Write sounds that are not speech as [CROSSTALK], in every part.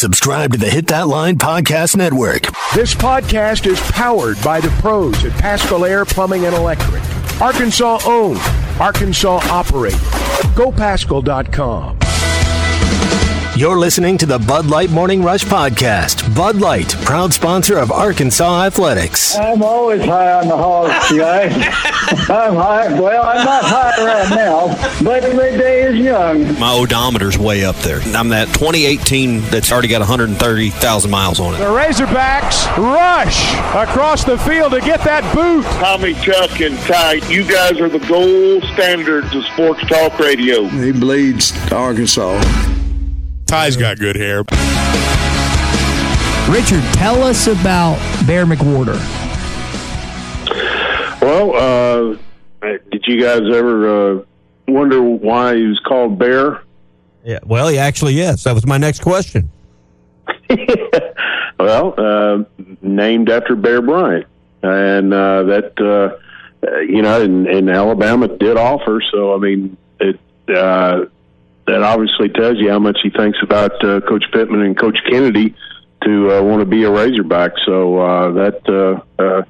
subscribe to the Hit That Line Podcast Network. This podcast is powered by the pros at Paschal Air Plumbing and Electric. Arkansas owned, Arkansas operated. GoPaschal.com. You're listening to the Bud Light Morning Rush Podcast. Bud Light, proud sponsor of Arkansas Athletics. I'm always high on the hogs, guys. [LAUGHS] I'm high. Well, I'm not high right now, but the day is young. My odometer's way up there. I'm that 2018 that's already got 130,000 miles on it. The Razorbacks rush across the field to get that boot. Tommy, Chuck, and Ty, you guys are the gold standards of sports talk radio. He bleeds Arkansas. Ty's got good hair. Richard, tell us about Bear McWhorter. Well, uh, did you guys ever uh, wonder why he was called Bear? Yeah. Well, he actually, yes. That was my next question. [LAUGHS] well, uh, named after Bear Bryant, and uh, that uh, you know, and, and Alabama did offer. So I mean, it. Uh, that obviously tells you how much he thinks about uh, Coach Pittman and Coach Kennedy to uh, want to be a Razorback. So uh, that uh, uh,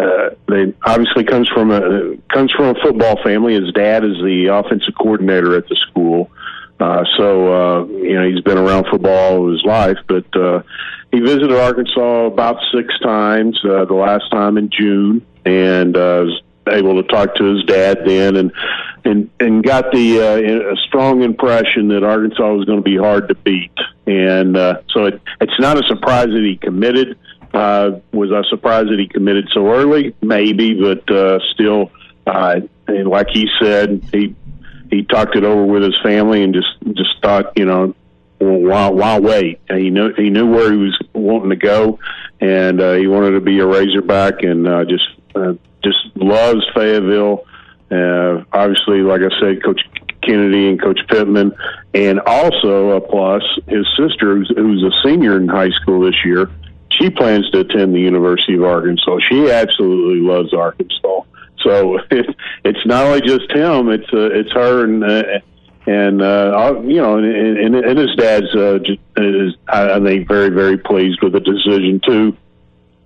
uh, they obviously comes from a comes from a football family. His dad is the offensive coordinator at the school. Uh, so uh, you know he's been around football all his life, but uh, he visited Arkansas about six times. Uh, the last time in June, and uh, was able to talk to his dad then, and and and got the uh, a strong impression that Arkansas was going to be hard to beat, and uh, so it, it's not a surprise that he committed. Uh, was I surprised that he committed so early? Maybe, but uh, still, uh, like he said, he he talked it over with his family and just just thought, you know, well, why why wait? And he knew he knew where he was wanting to go, and uh, he wanted to be a Razorback, and uh, just uh, just loves Fayetteville uh, obviously, like I said, Coach Kennedy and Coach Pittman, and also a plus his sister, who's, who's a senior in high school this year. She plans to attend the University of Arkansas. She absolutely loves Arkansas. So [LAUGHS] it, it's not only just him; it's uh, it's her and uh, and uh, you know, and, and, and his dad's uh, just, is I think very very pleased with the decision too.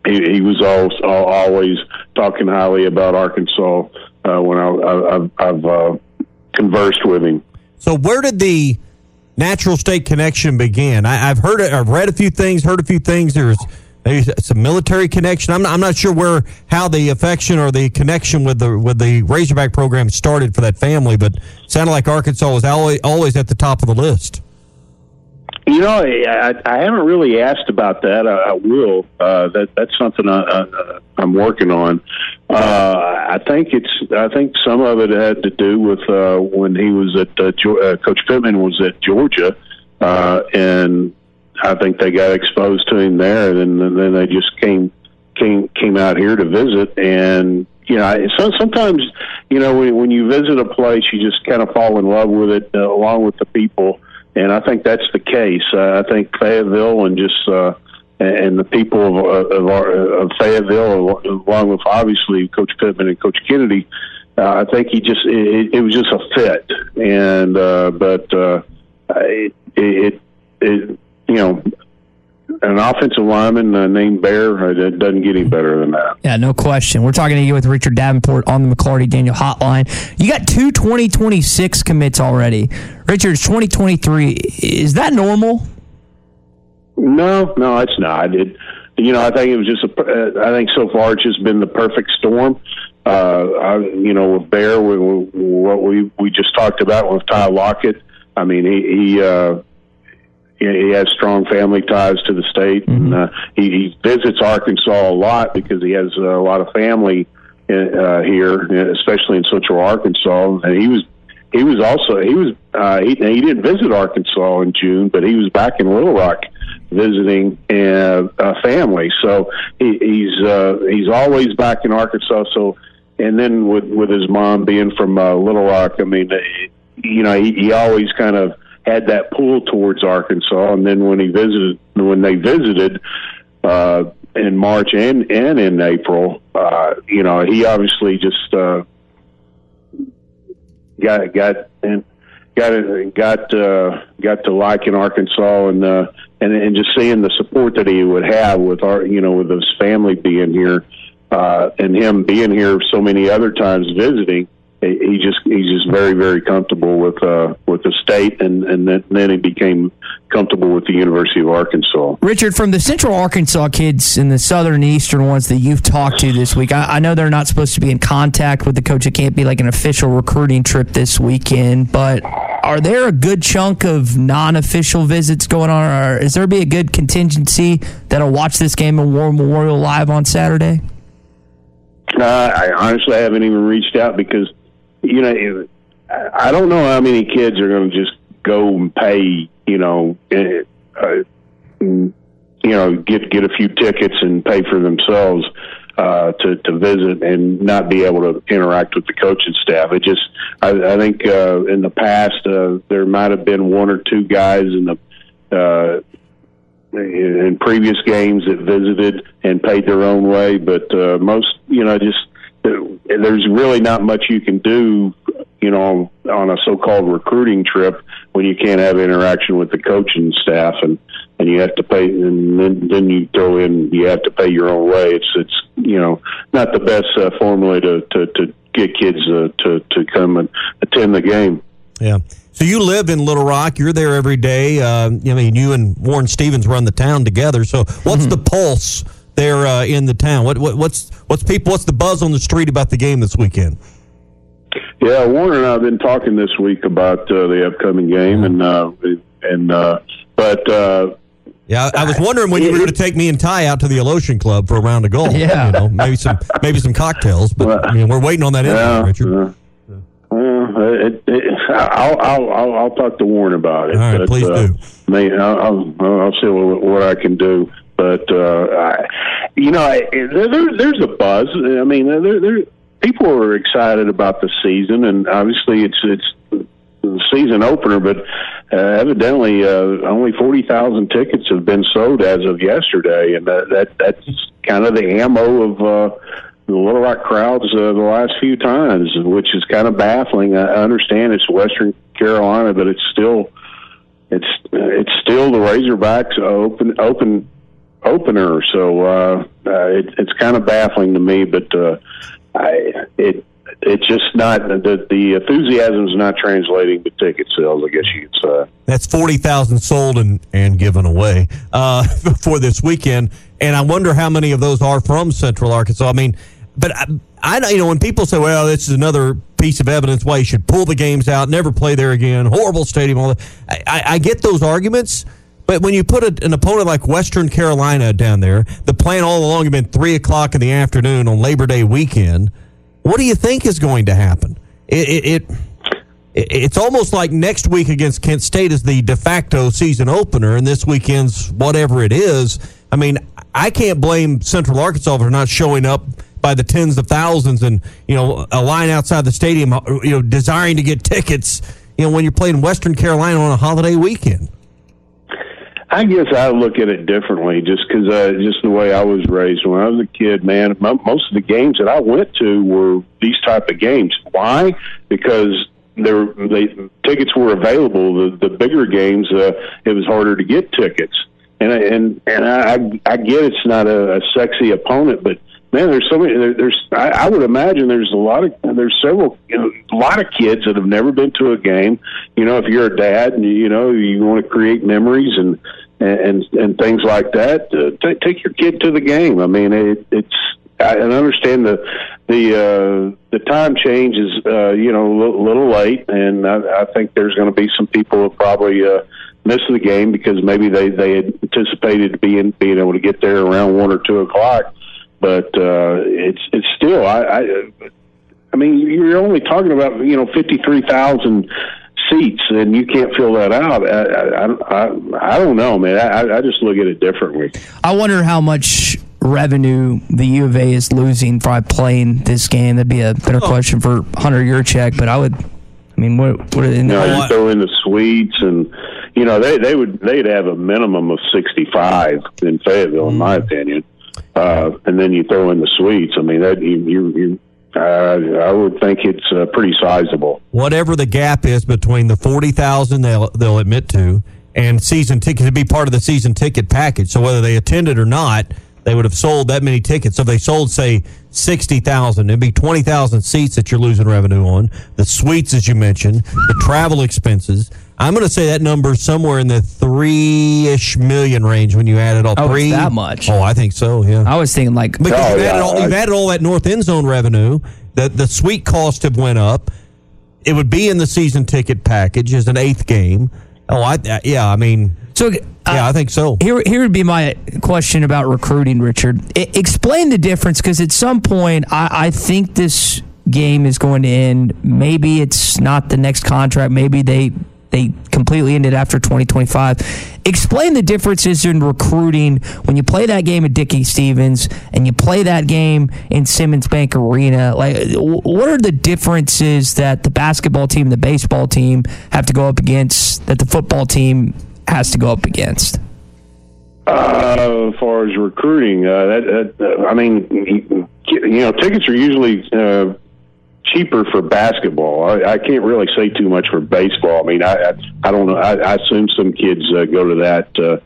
He, he was always, always talking highly about Arkansas uh, when i I, have uh, conversed with him. So, where did the natural state connection began? I, have heard. I've read a few things, heard a few things. There's maybe some military connection. I'm not, I'm not sure where how the affection or the connection with the with the Razorback program started for that family, but sounded like Arkansas was always always at the top of the list. You know, I, I haven't really asked about that. I, I will. Uh, that that's something I, I, I'm working on. Uh, I think it's. I think some of it had to do with uh, when he was at uh, uh, Coach Pittman was at Georgia, uh, and I think they got exposed to him there, and, and then they just came came came out here to visit. And you know, so sometimes you know when, when you visit a place, you just kind of fall in love with it, uh, along with the people and I think that's the case. Uh, I think Fayetteville and just uh, and the people of, of, our, of Fayetteville, along with obviously Coach Pittman and Coach Kennedy, uh, I think he just it, it was just a fit. And uh, but uh, it, it, it you know an offensive lineman uh, named Bear, uh, it doesn't get any better than that. Yeah, no question. We're talking to you with Richard Davenport on the McLarty Daniel hotline. You got two 2026 commits already. Richard, 2023. Is that normal? No, no, it's not. It, you know, I think it was just a, uh, I think so far it's just been the perfect storm. Uh, I, you know, with Bear, we, what we, we just talked about with Ty Lockett, I mean, he, he, uh, he has strong family ties to the state, mm-hmm. and uh, he, he visits Arkansas a lot because he has uh, a lot of family in, uh, here, especially in Central Arkansas. And he was he was also he was uh, he, he didn't visit Arkansas in June, but he was back in Little Rock visiting uh, a family. So he, he's uh, he's always back in Arkansas. So and then with with his mom being from uh, Little Rock, I mean, you know, he, he always kind of had that pull towards Arkansas. And then when he visited, when they visited uh, in March and and in April, uh, you know, he obviously just uh, got got in, got got uh, got to like in Arkansas, and uh, and and just seeing the support that he would have with our, you know, with his family being here, uh, and him being here so many other times visiting he just he's just very very comfortable with uh, with the state, and and then, then he became comfortable with the University of Arkansas. Richard, from the Central Arkansas kids and the Southern Eastern ones that you've talked to this week, I, I know they're not supposed to be in contact with the coach. It can't be like an official recruiting trip this weekend, but are there a good chunk of non-official visits going on, or is there be a good contingency that'll watch this game at War Memorial live on Saturday? Uh, I honestly haven't even reached out because you know, I don't know how many kids are going to just go and pay, you know, eh, uh, you know, get get a few tickets and pay for themselves uh, to to visit and not be able to interact with the coaching staff. It just, I, I think uh, in the past uh, there might have been one or two guys in the. Uh, in previous games that visited and paid their own way, but uh, most, you know, just there's really not much you can do, you know, on a so-called recruiting trip when you can't have interaction with the coaching staff and and you have to pay and then then you throw in you have to pay your own way. It's it's you know not the best uh, formula to to to get kids uh, to to come and attend the game. Yeah. So you live in Little Rock. You're there every day. Uh, I mean, you and Warren Stephens run the town together. So what's mm-hmm. the pulse? There uh, in the town? What, what, what's what's people? What's the buzz on the street about the game this weekend? Yeah, Warren and I have been talking this week about uh, the upcoming game, and uh, and uh, but uh, yeah, I was wondering when you were going to take me and Ty out to the Alotian Club for a round of golf. Yeah, you know, maybe some maybe some cocktails, but I mean, we're waiting on that yeah, Richard. Uh, well, it, it, I'll, I'll, I'll I'll talk to Warren about it. All right, but, please uh, do. I mean, I'll, I'll, I'll see what, what I can do. But uh, I, you know, I, there, there's a buzz. I mean, there, there, people are excited about the season, and obviously it's it's the season opener. But uh, evidently, uh, only forty thousand tickets have been sold as of yesterday, and that, that that's kind of the ammo of. Uh, the Little Rock crowds uh, the last few times, which is kind of baffling. I understand it's Western Carolina, but it's still it's it's still the Razorbacks open open opener. So uh, uh, it, it's kind of baffling to me, but uh, I, it it's just not the the enthusiasm is not translating to ticket sales. I guess you could say that's forty thousand sold and and given away uh, [LAUGHS] for this weekend, and I wonder how many of those are from Central Arkansas. I mean, but I, I you know when people say, "Well, this is another piece of evidence why you should pull the games out, never play there again, horrible stadium," all that. I, I, I get those arguments. But when you put a, an opponent like Western Carolina down there, the plan all along had been three o'clock in the afternoon on Labor Day weekend. What do you think is going to happen? It, it, it it's almost like next week against Kent State is the de facto season opener, and this weekend's whatever it is. I mean, I can't blame Central Arkansas for not showing up by the tens of thousands and you know a line outside the stadium, you know, desiring to get [LAUGHS] tickets. You know, when you're playing Western Carolina on a holiday weekend. I guess I look at it differently, just because uh, just the way I was raised. When I was a kid, man, most of the games that I went to were these type of games. Why? Because there, they tickets were available. The the bigger games, uh, it was harder to get tickets. And and and I I get it's not a, a sexy opponent, but man, there's so many. There, there's I, I would imagine there's a lot of there's several you know, a lot of kids that have never been to a game. You know, if you're a dad and you know you want to create memories and and and things like that, uh, t- take your kid to the game. I mean, it, it's I understand the the uh, the time change is uh, you know a little, little late, and I, I think there's going to be some people who probably uh, miss the game because maybe they they had anticipated being being able to get there around one or two o'clock but uh, it's it's still I, I I mean you're only talking about you know fifty three thousand seats and you can't fill that out. I I, I, I don't know, man. I, I just look at it differently. I wonder how much revenue the U of A is losing by playing this game. That'd be a better oh. question for Hunter Yurachek, but I would. I mean, what what? You know, you throw in the suites, and you know they they would they'd have a minimum of sixty five in Fayetteville, mm. in my mm. opinion uh, and then you throw in the suites. I mean, that you, you, you uh, I would think it's uh, pretty sizable. Whatever the gap is between the forty thousand they'll they'll admit to and season ticket to be part of the season ticket package. So whether they attended or not, they would have sold that many tickets. So if they sold, say, 60,000, it'd be 20,000 seats that you're losing revenue on. The suites, as you mentioned, the travel expenses. I'm going to say that number somewhere in the three ish million range when you add it all. Oh, that much? Oh, I think so. Yeah. I was thinking like Because Oh, you've, yeah, added all, you've added all that north end zone revenue. The the suite cost have went up. It would be in the season ticket package as an eighth game. Oh, I uh, yeah. I mean, so. Uh, yeah, I think so. Here, here would be my question about recruiting, Richard. I, explain the difference because at some point, I, I think this game is going to end. Maybe it's not the next contract. Maybe they they completely ended after 2025. Explain the differences in recruiting when you play that game at Dickey-Stephens and you play that game in Simmons Bank Arena. Like, what are the differences that the basketball team, and the baseball team have to go up against that the football team has to go up against? Uh, as far as recruiting, uh, that, that I mean, you know, tickets are usually uh, cheaper for basketball. I, I can't really say too much for baseball. I mean, I I, I don't know. I, I assume some kids uh, go to that. Uh,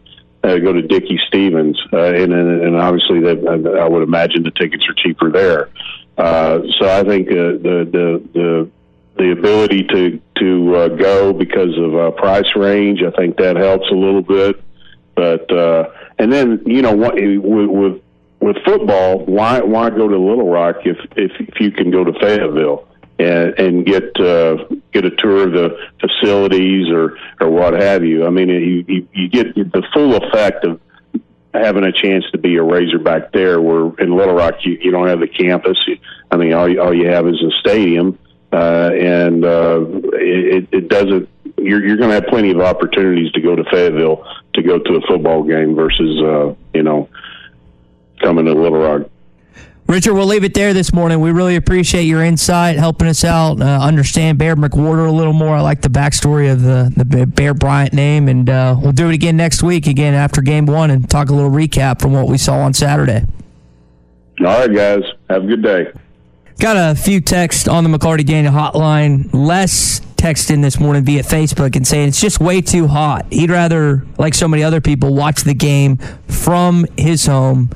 uh, go to Dickey-Stephens, uh, and, and obviously that I would imagine the tickets are cheaper there. Uh, so I think uh, the the the the ability to to uh, go because of uh, price range, I think that helps a little bit. But uh, and then you know what with, with with football, why why go to Little Rock if if, if you can go to Fayetteville and and get uh, get a tour of the facilities or or what have you? I mean, you you, you get the full effect of having a chance to be a Razorback there. Where in Little Rock, you, you don't have the campus. I mean, all you, all you have is a stadium, uh, and uh, it, it doesn't. You're, you're going to have plenty of opportunities to go to Fayetteville to go to a football game versus uh, you know coming to Little Rock. Richard, we'll leave it there this morning. We really appreciate your insight, helping us out, uh, understand Bear McWhorter a little more. I like the backstory of the, the Bear Bryant name, and uh, we'll do it again next week, again after game one, and talk a little recap from what we saw on Saturday. All right, guys. Have a good day. Got a few texts on the McLarty Daniel hotline. Les texted in this morning via Facebook and saying it's just way too hot. He'd rather, like so many other people, watch the game from his home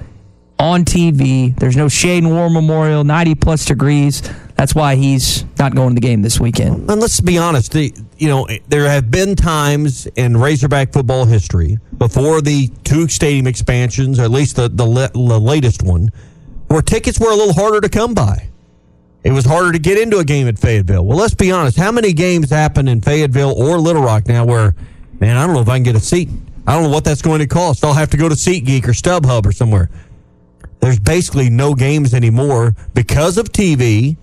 on TV. There's no Shade and War Memorial, 90 plus degrees. That's why he's not going to the game this weekend. And let's be honest, the, you know, there have been times in Razorback football history before the two stadium expansions, or at least the, the, le- the latest one, where tickets were a little harder to come by. It was harder to get into a game at Fayetteville. Well, let's be honest. How many games happen in Fayetteville or Little Rock now where, man, I don't know if I can get a seat. I don't know what that's going to cost. I'll have to go to SeatGeek or StubHub or somewhere. There's basically no games anymore because of TV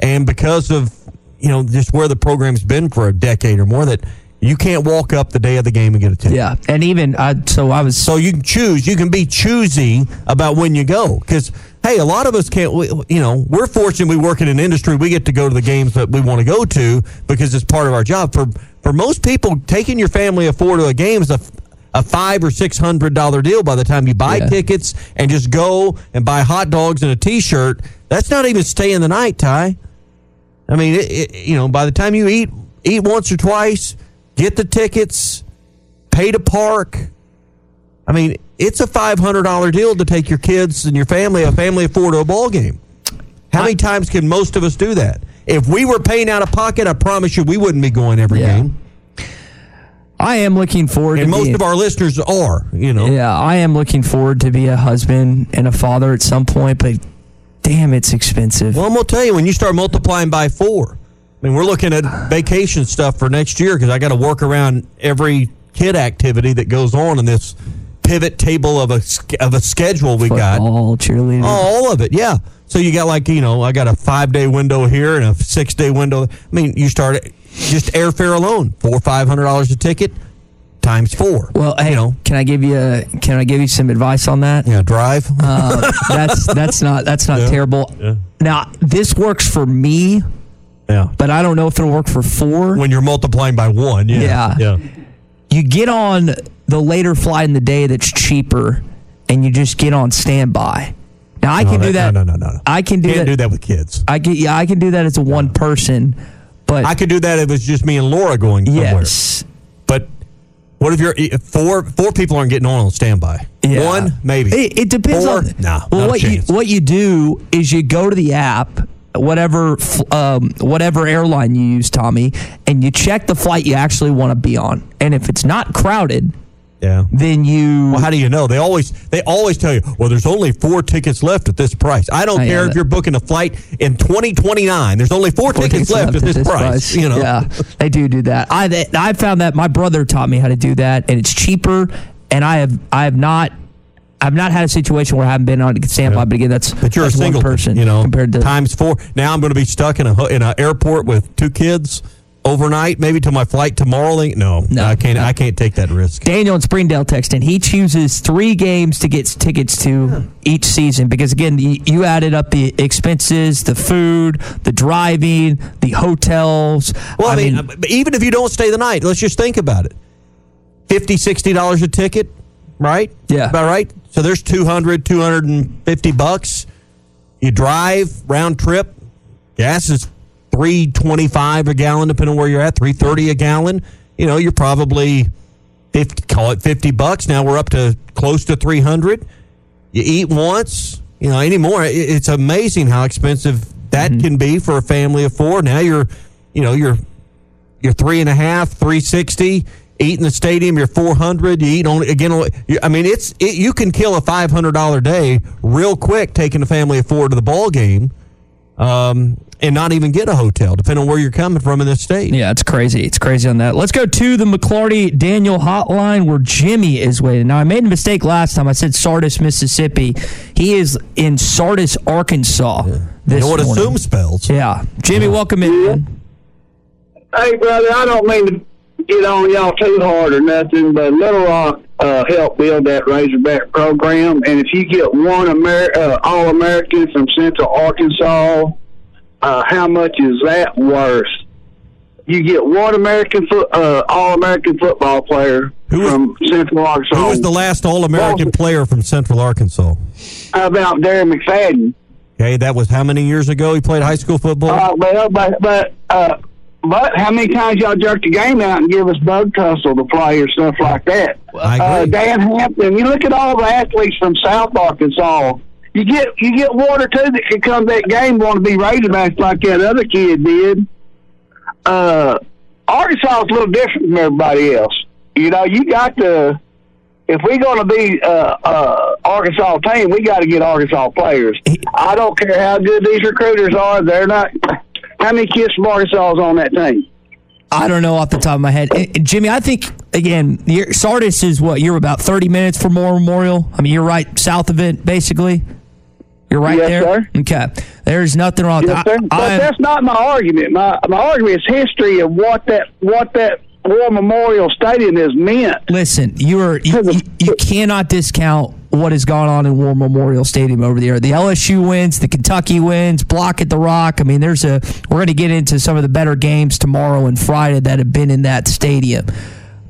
and because of, you know, just where the program's been for a decade or more that you can't walk up the day of the game and get a ticket. Yeah, and even I, so I was So you can choose. You can be choosy about when you go because hey, a lot of us can't. we- You know, we're fortunate we work in an industry we get to go to the games that we want to go to because it's part of our job. For for most people, taking your family of four to a game is a a five or six hundred dollar deal by the time you buy Yeah. tickets and just go and buy hot dogs and a T-shirt. That's not even staying the night, Ty. I mean, it, it, you know, by the time you eat eat once or twice, get the tickets, pay to park. I mean, it's a five hundred dollar deal to take your kids and your family, a family of four, to a ball game. How many times can most of us do that? If we were paying out of pocket, I promise you, we wouldn't be going every Yeah. game. I am looking forward And to most being- of our listeners are, you know. Yeah, I am looking forward to be a husband and a father at some point, but damn, it's expensive. Well, I'm gonna tell you when you start multiplying by four. I mean, we're looking at vacation stuff for next year because I got to work around every kid activity that goes on in this pivot table of a of a schedule we got. Football, cheerleading. Oh, all of it, yeah. So you got like you know, I got a five day window here and a six day window. I mean, you start just airfare alone, four or five hundred dollars a ticket times four. Well, hey, you know, can I give you a, can I give you some advice on that? yeah, drive. Uh, that's that's not that's not [LAUGHS] Yeah. terrible. Yeah. Now this works for me, yeah, but I don't know if it'll work for four. when you're multiplying by one, yeah, Yeah. yeah. you get on the later flight in the day that's cheaper, and you just get on standby. Now I No, can do that. No, no, no, no. I can do Can't that. do that with kids. I can. Yeah, I can do that as a one person. But I could do that if it was just me and Laura going somewhere. yes, But what if you're if four four people aren't getting on on standby? Yeah. One maybe. It, it depends Four? on. Nah, well, what you what you do is you go to the app, whatever um, whatever airline you use, Tommy, and you check the flight you actually want to be on, and if it's not crowded, yeah. then you. Well, how do you know? They always they always tell you, well, there's only four tickets left at this price. I don't yeah, care if you're booking a flight in 2029. There's only four, Four tickets, left at this, price. You know. Yeah, they do do that. I that- I found that my brother taught me how to do that, and it's cheaper. And I have I have not I've not had a situation where I haven't been on a standby. But again, that's But you're that's a single person, you know, compared to times four. Now I'm going to be stuck in a in an airport with two kids overnight, maybe till my flight tomorrow. No, No, I can't. no. I can't take that risk. Daniel in Springdale texting. He chooses three games to get tickets to each season because again, you, you added up the expenses, the food, the driving, the hotels. Well, I, mean, uh, even if you don't stay the night, let's just think about it. 50 $60 a ticket, right? Yeah. About right? So there's 200 250 bucks. You drive round trip. Gas is 325 a gallon depending on where you're at, 330 a gallon. You know, you're probably 50 call it 50 bucks. Now we're up to close to 300. You eat once, you know, anymore. It's amazing how expensive that Mm-hmm. can be for a family of four. Now you're, you know, you're you're three and a half, three sixty. Eat in the stadium, you're four hundred. You eat only again. I mean, it's it, you can kill a five hundred dollar day real quick taking a family of four to the ball game, um, and not even get a hotel, depending on where you're coming from in this state. Yeah, it's crazy. It's crazy on that. Let's go to the McLarty Daniel hotline where Jimmy is waiting. Now, I made a mistake last time. I said Sardis, Mississippi. He is in Sardis, Arkansas. You This know what morning. assume spells? Yeah. Jimmy, welcome in. man. Hey, brother, I don't mean to get on y'all too hard or nothing, but Little Rock uh, helped build that Razorback program, and if you get one Amer- uh, All American from Central Arkansas, uh, how much is that worth? You get one American fo- uh, All American football player Who was- from Central Arkansas. Who was the last All American Well- player from Central Arkansas? How about Darren McFadden? Okay, that was how many years ago he played high school football? Uh, well, but but uh, but how many times y'all jerked the game out and give us bug tussle to play or stuff like that? I Uh, agree. Dan Hampton. You look at all the athletes from South Arkansas. You get you get one or two that can come that game want to be Razorbacks like that other kid did. Uh, Arkansas is a little different from everybody else. You know, you got to if we're going to be uh, uh, Arkansas team, we got to get Arkansas players. I don't care how good these recruiters are; they're not. How many kids from Arkansas is on that team? I don't know off the top of my head. And- and Jimmy, I think, again, Sardis is what? You're about 30 minutes from Memorial. I mean, you're right south of it, basically. You're right Yes, there. sir. Okay. There's nothing wrong with Yes, that. I- But I that's not my argument. My my argument is history of what that what that War Memorial Stadium is meant. Listen, you are you, you, you cannot discount what has gone on in War Memorial Stadium over the year. The LSU wins, the Kentucky wins, block at the Rock. I mean, there's a we're going to get into some of the better games tomorrow and Friday that have been in that stadium.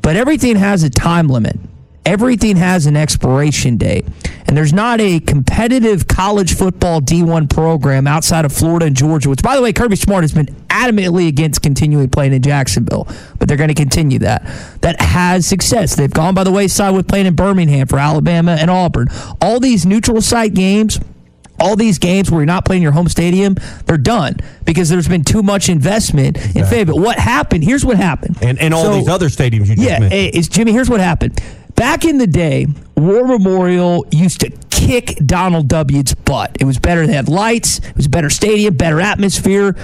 But everything has a time limit. Everything has an expiration date. And there's not a competitive college football D1 program outside of Florida and Georgia, which, by the way, Kirby Smart has been adamantly against continuing playing in Jacksonville, but they're going to continue that. That has success. They've gone by the wayside with playing in Birmingham for Alabama and Auburn. All these neutral site games all these games where you're not playing your home stadium, they're done because there's been too much investment in favor. What happened? Here's what happened. and and all So- these other stadiums you just yeah, mentioned. eh, it's Jimmy. Here's what happened. Back in the day, War Memorial used to kick Donald W.'s butt. It was better. They had lights. It was a better stadium, better atmosphere.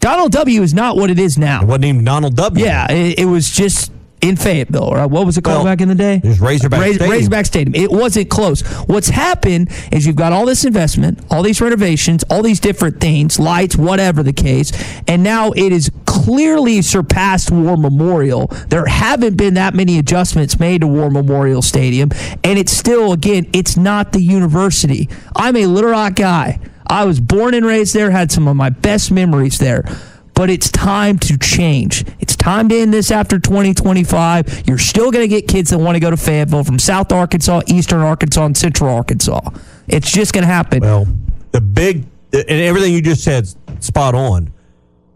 Donald W. is not what it is now. it wasn't even Donald W. Yeah, it, it was just in Fayetteville. Right? What was it called Well, back in the day? it was Razorback Stadium. Razorback Stadium. It wasn't close. What's happened is you've got all this investment, all these renovations, all these different things, lights, whatever the case, and now it is clearly surpassed War Memorial. There haven't been that many adjustments made to War Memorial Stadium, and it's still, again, it's not the university. I'm a Little Rock guy. I was born and raised there, had some of my best memories there. But it's time to change. It's time to end this after 2025. You're still going to get kids that want to go to Fayetteville from South Arkansas, Eastern Arkansas, and Central Arkansas. It's just going to happen. Well, the big and everything you just said spot on.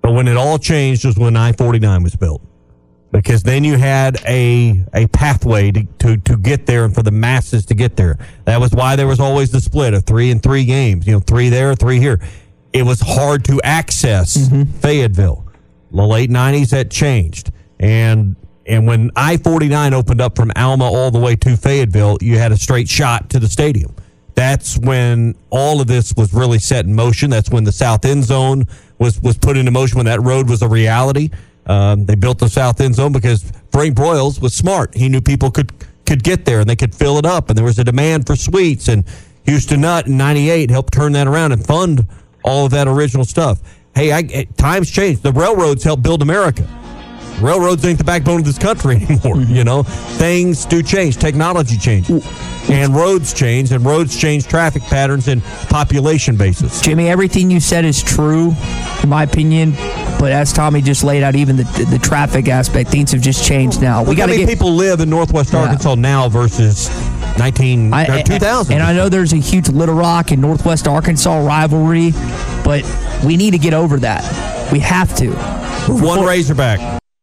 But when it all changed was when I 49 was built. Because then you had a a pathway to, to, to get there and for the masses to get there. That was why there was always the split of three and three games, you know, three there, three here. It was hard to access mm-hmm. Fayetteville. The late nineties that changed. And and when I 49 opened up from Alma all the way to Fayetteville, you had a straight shot to the stadium. That's when all of this was really set in motion. That's when the south end zone was, was put into motion, when that road was a reality. Um, they built the south end zone because Frank Broyles was smart. He knew people could could get there and they could fill it up, and there was a demand for suites. And Houston Nutt in '98 helped turn that around and fund all of that original stuff. Hey, I, eh, times change. The railroads helped build America. Railroads ain't the backbone of this country [LAUGHS] anymore. Mm-hmm. You know, things do change. Technology changes, and roads change, and roads change traffic patterns and population bases. Jimmy, everything you said is true, in my opinion. But as Tommy just laid out, even the, the, traffic aspect, things have just changed now. We got to get people live in Northwest yeah. Arkansas now versus 19 I, 2000. And I know there's a huge Little Rock and Northwest Arkansas rivalry, but we need to get over that. We have to. One Razorback.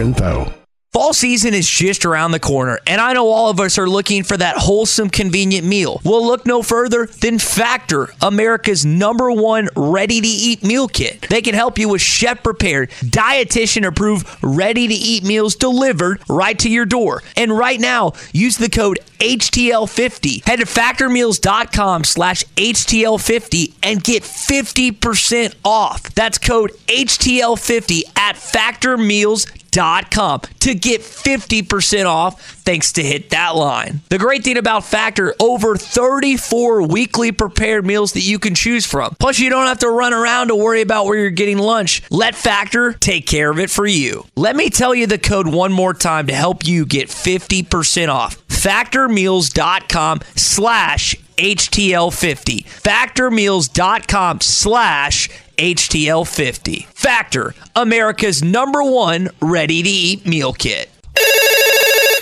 info. Fall season is just around the corner, and I know all of us are looking for that wholesome, convenient meal. We'll look no further than Factor, America's number one ready to eat meal kit. They can help you with chef prepared, dietitian approved, ready to eat meals delivered right to your door. And right now, use the code HTL50. Head to factormeals.com slash HTL50 and get 50% off. That's code HTL50 at factormeals.com to get 50% off thanks to Hit That Line. The great thing about Factor, over 34 weekly prepared meals that you can choose from. Plus, you don't have to run around to worry about where you're getting lunch. Let Factor take care of it for you. Let me tell you the code one more time to help you get 50% off. Factormeals.com slash HTL50. Factormeals.com slash HTL50. Factor, America's number one ready to eat meal kit.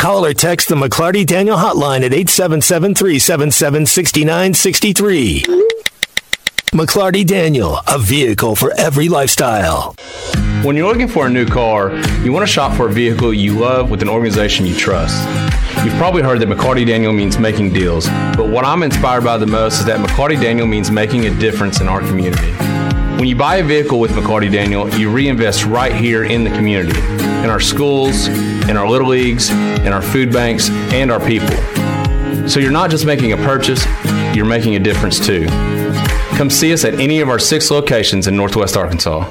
Call or text the McLarty Daniel hotline at 877 377 6963. McLarty Daniel, a vehicle for every lifestyle. When you're looking for a new car, you want to shop for a vehicle you love with an organization you trust. You've probably heard that McLarty Daniel means making deals, but what I'm inspired by the most is that McLarty Daniel means making a difference in our community. When you buy a vehicle with McLarty Daniel, you reinvest right here in the community, in our schools, in our little leagues, in our food banks, and our people. So you're not just making a purchase, you're making a difference too. Come see us at any of our six locations in Northwest Arkansas.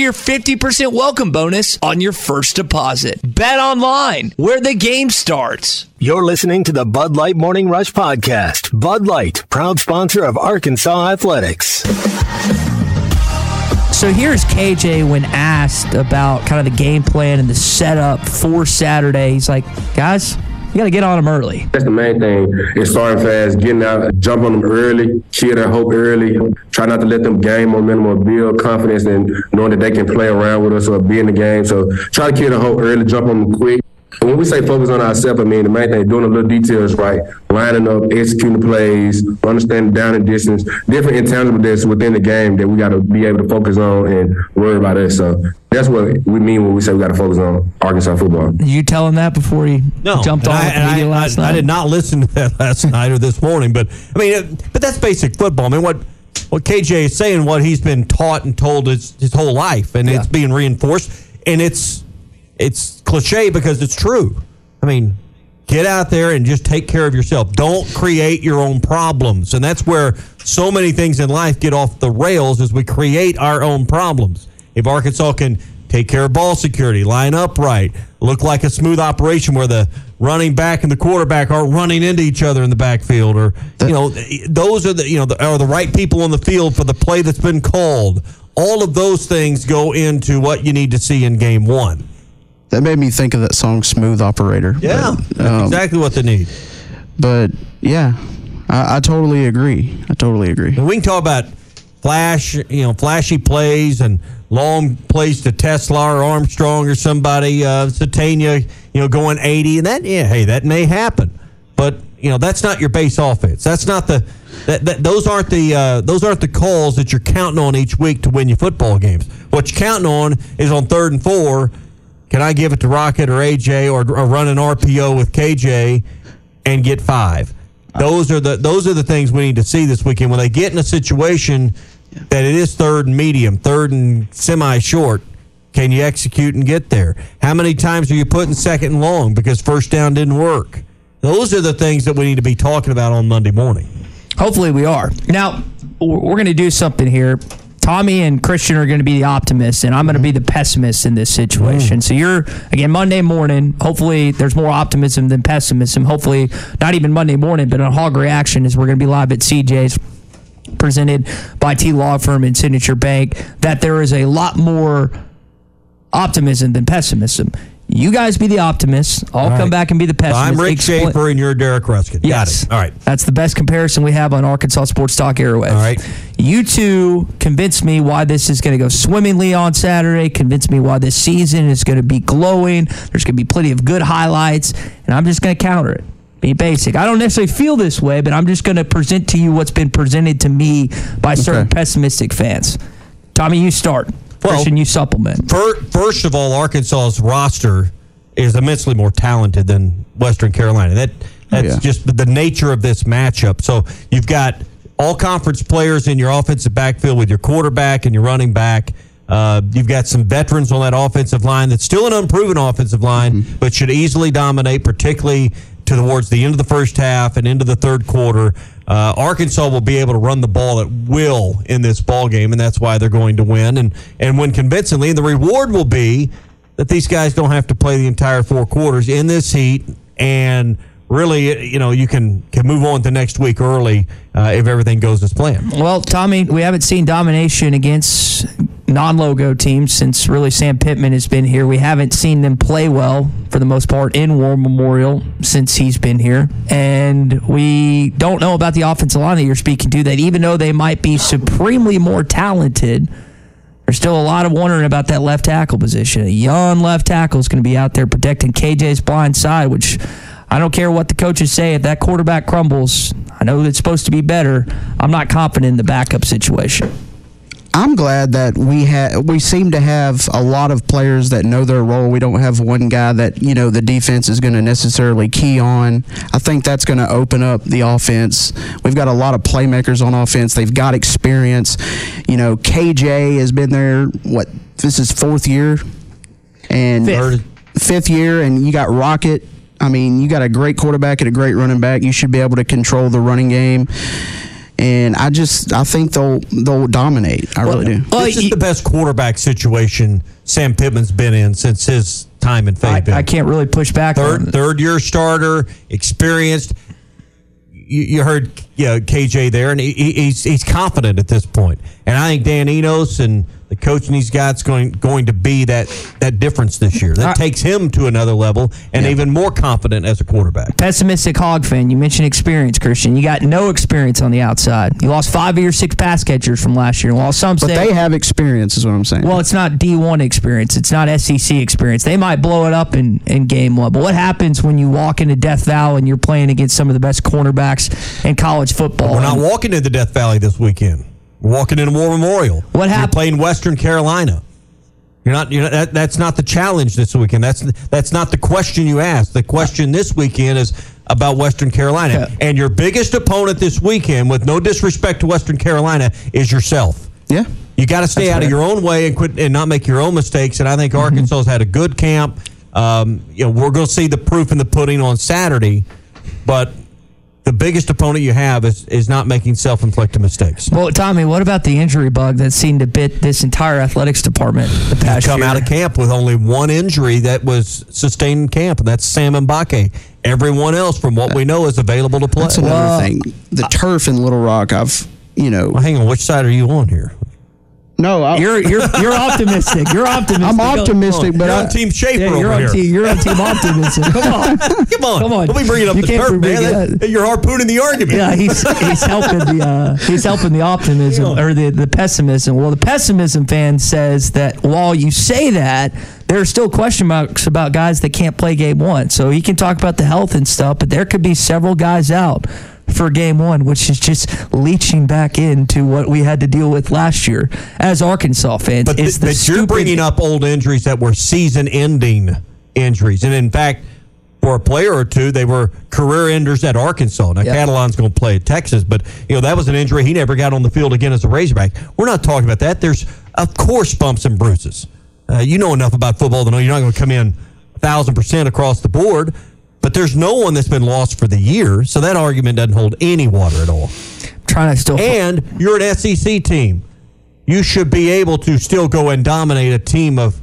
your 50% welcome bonus on your first deposit. Bet online, where the game starts. You're listening to the Bud Light Morning Rush Podcast. Bud Light, proud sponsor of Arkansas Athletics. So here's KJ when asked about kind of the game plan and the setup for Saturday. He's like, guys, you got to get on them early. That's the main thing. Is starting fast, getting out, jump on them early, kill their hope early. Try not to let them gain momentum or build confidence and knowing that they can play around with us or be in the game. So try to kill the hope early, jump on them quick. When we say focus on ourselves, I mean the main thing doing the little details right, lining up, executing the plays, understanding down and distance, different intangible that's within the game that we got to be able to focus on and worry about it. So that's what we mean when we say we got to focus on Arkansas football. You telling that before he No, jumped on I, the media I- last I- night? I did not listen to that [LAUGHS] last night or this morning, but I mean, but that's basic football. I mean, what what KJ is saying, what he's been taught and told his his whole life, and it's being reinforced, and it's it's cliche because it's true. I mean, get out there and just take care of yourself. Don't create your own problems, and that's where so many things in life get off the rails as we create our own problems. If Arkansas can take care of ball security, line up right, look like a smooth operation where the running back and the quarterback aren't running into each other in the backfield, or you know, those are the you know the, are the right people on the field for the play that's been called. All of those things go into what you need to see in game one. That made me think of that song "Smooth Operator." Yeah, But, um, exactly what they need. But yeah, I, I totally agree. I totally agree. And we can talk about flash, you know, flashy plays and long plays to TeSlaa or Armstrong or somebody, uh, Sategna, you know, going 80. And that, yeah, hey, that may happen. But, you know, that's not your base offense. That's not the, that, that those aren't the, uh, those aren't the calls that you're counting on each week to win your football games. What you're counting on is on third and four. Can I give it to Rocket or AJ or, or run an RPO with KJ and get five? Those are the those are the things we need to see this weekend when they get in a situation that it is third and medium, third and semi short. Can you execute and get there? How many times are you putting second and long because first down didn't work? Those are the things that we need to be talking about on Monday morning. Hopefully, we are. Now, we're going to do something here. Tommy and Christian are going to be the optimists, and I'm going to be the pessimist in this situation. Mm. So you're again Monday morning. Hopefully, there's more optimism than pessimism. Hopefully, not even Monday morning, but a Hog Reaction is we're going to be live at CJ's presented by T Law Firm and Signature Bank. That there is a lot more optimism than pessimism. You guys be the optimists. I'll All come right. back and be the pessimist. I'm Rick Expla- Schaefer and you're Derek Ruskin. Yes. Got it. All right. That's the best comparison we have on Arkansas Sports Talk Airwaves. All right. You two convince me why this is going to go swimmingly on Saturday. Convince me why this season is going to be glowing. There's going to be plenty of good highlights, and I'm just going to counter it. Be basic. I don't necessarily feel this way, but I'm just going to present to you what's been presented to me by certain pessimistic fans. Tommy, you start. Christian, you supplement. Fir- First of all, Arkansas's roster is immensely more talented than Western Carolina. That that's Yeah. just the nature of this matchup. So you've got all conference players in your offensive backfield with your quarterback and your running back. Uh, you've got some veterans on that offensive line that's still an unproven offensive line, but should easily dominate, particularly towards the end of the first half and into the third quarter. Uh, Arkansas will be able to run the ball at will in this ball game, and that's why they're going to win and and win convincingly. And the reward will be that these guys don't have to play the entire four quarters in this heat and really you know you can can move on to next week early uh, if everything goes as planned Well, Tommy, we haven't seen domination against non-logo teams since really Sam Pittman has been here. We haven't seen them play well for the most part in War Memorial since he's been here, and we don't know about the offensive line that you're speaking to. That even though they might be supremely more talented. There's still a lot of wondering about that left tackle position. A young left tackle is going to be out there protecting KJ's blind side, which I don't care what the coaches say. If that quarterback crumbles, I know it's supposed to be better. I'm not confident in the backup situation. I'm glad that we ha- we seem to have a lot of players that know their role. We don't have one guy that you know the defense is going to necessarily key on. I think that's going to open up the offense. We've got a lot of playmakers on offense. They've got experience. You know, KJ has been there. What this is fourth year, and Fifth. fifth year, and you got Rocket. I mean, you got a great quarterback and a great running back. You should be able to control the running game. And I just, I think they'll they'll dominate. I really do. this is the best quarterback situation Sam Pittman's been in since his time in Fayetteville. I can't really push back on third third year starter, experienced. You, you heard you know, KJ there, and he, he's he's confident at this point. And I think Dan Enos and the coaching he's got is going going to be that that difference this year. That takes him to another level and even more confident as a quarterback. Pessimistic hog fan. You mentioned experience, Christian. You got no experience on the outside. You lost five of your six pass catchers from last year. While some But say they have experience, is what I'm saying. Well, it's not D1 experience. It's not SEC experience. They might blow it up in, in game one. But what happens when you walk into Death Valley and you're playing against some of the best cornerbacks in college football? We're not walking into Death Valley this weekend. Walking into War Memorial. What happened? You're playing Western Carolina. You're not. You're not that, that's not the challenge this weekend. That's that's not the question you asked. The question this weekend is about Western Carolina, and your biggest opponent this weekend, with no disrespect to Western Carolina, is yourself. Yeah. You got to stay That's out of your own way and quit and not make your own mistakes. And I think Arkansas has had a good camp. Um, you know, we're going to see the proof in the pudding on Saturday, but biggest opponent you have is is not making self-inflicted mistakes. Well, Tommy, what about the injury bug that seemed to bit this entire athletics department the past come year? out of camp with only one injury that was sustained in camp, and that's Sam M'Pemba. Everyone else, from what we know, is available to play. That's another thing. The turf in Little Rock, I've, you know. Well, hang on, which side are you on here? No, I, You're you're you're optimistic. You're optimistic. I'm optimistic, but You're I, on Team Schaefer Yeah, you're over on here. team. You're on team [LAUGHS] optimism. Come on, Come on, Come on. Let me be bringing up You the can't turf, bring man. it That- You're harpooning the argument. Yeah, he's he's helping the uh, he's helping the optimism or the the pessimism. Well, the pessimism fan says that while you say that, there are still question marks about guys that can't play game one. So he can talk about the health and stuff, but there could be several guys out for game one, which is just leaching back into what we had to deal with last year as Arkansas fans. But, it's th- the but you're bringing up old injuries that were season-ending injuries, and in fact, for a player or two, they were career enders at Arkansas. Now, Yep. Catalon's going to play at Texas, but you know that was an injury he never got on the field again as a Razorback. We're not talking about that. There's of course bumps and bruises. Uh, you know enough about football to know you're not going to come in a thousand percent across the board. But there's no one that's been lost for the year, so that argument doesn't hold any water at all. trying to still And you're an SEC team. You should be able to still go and dominate a team of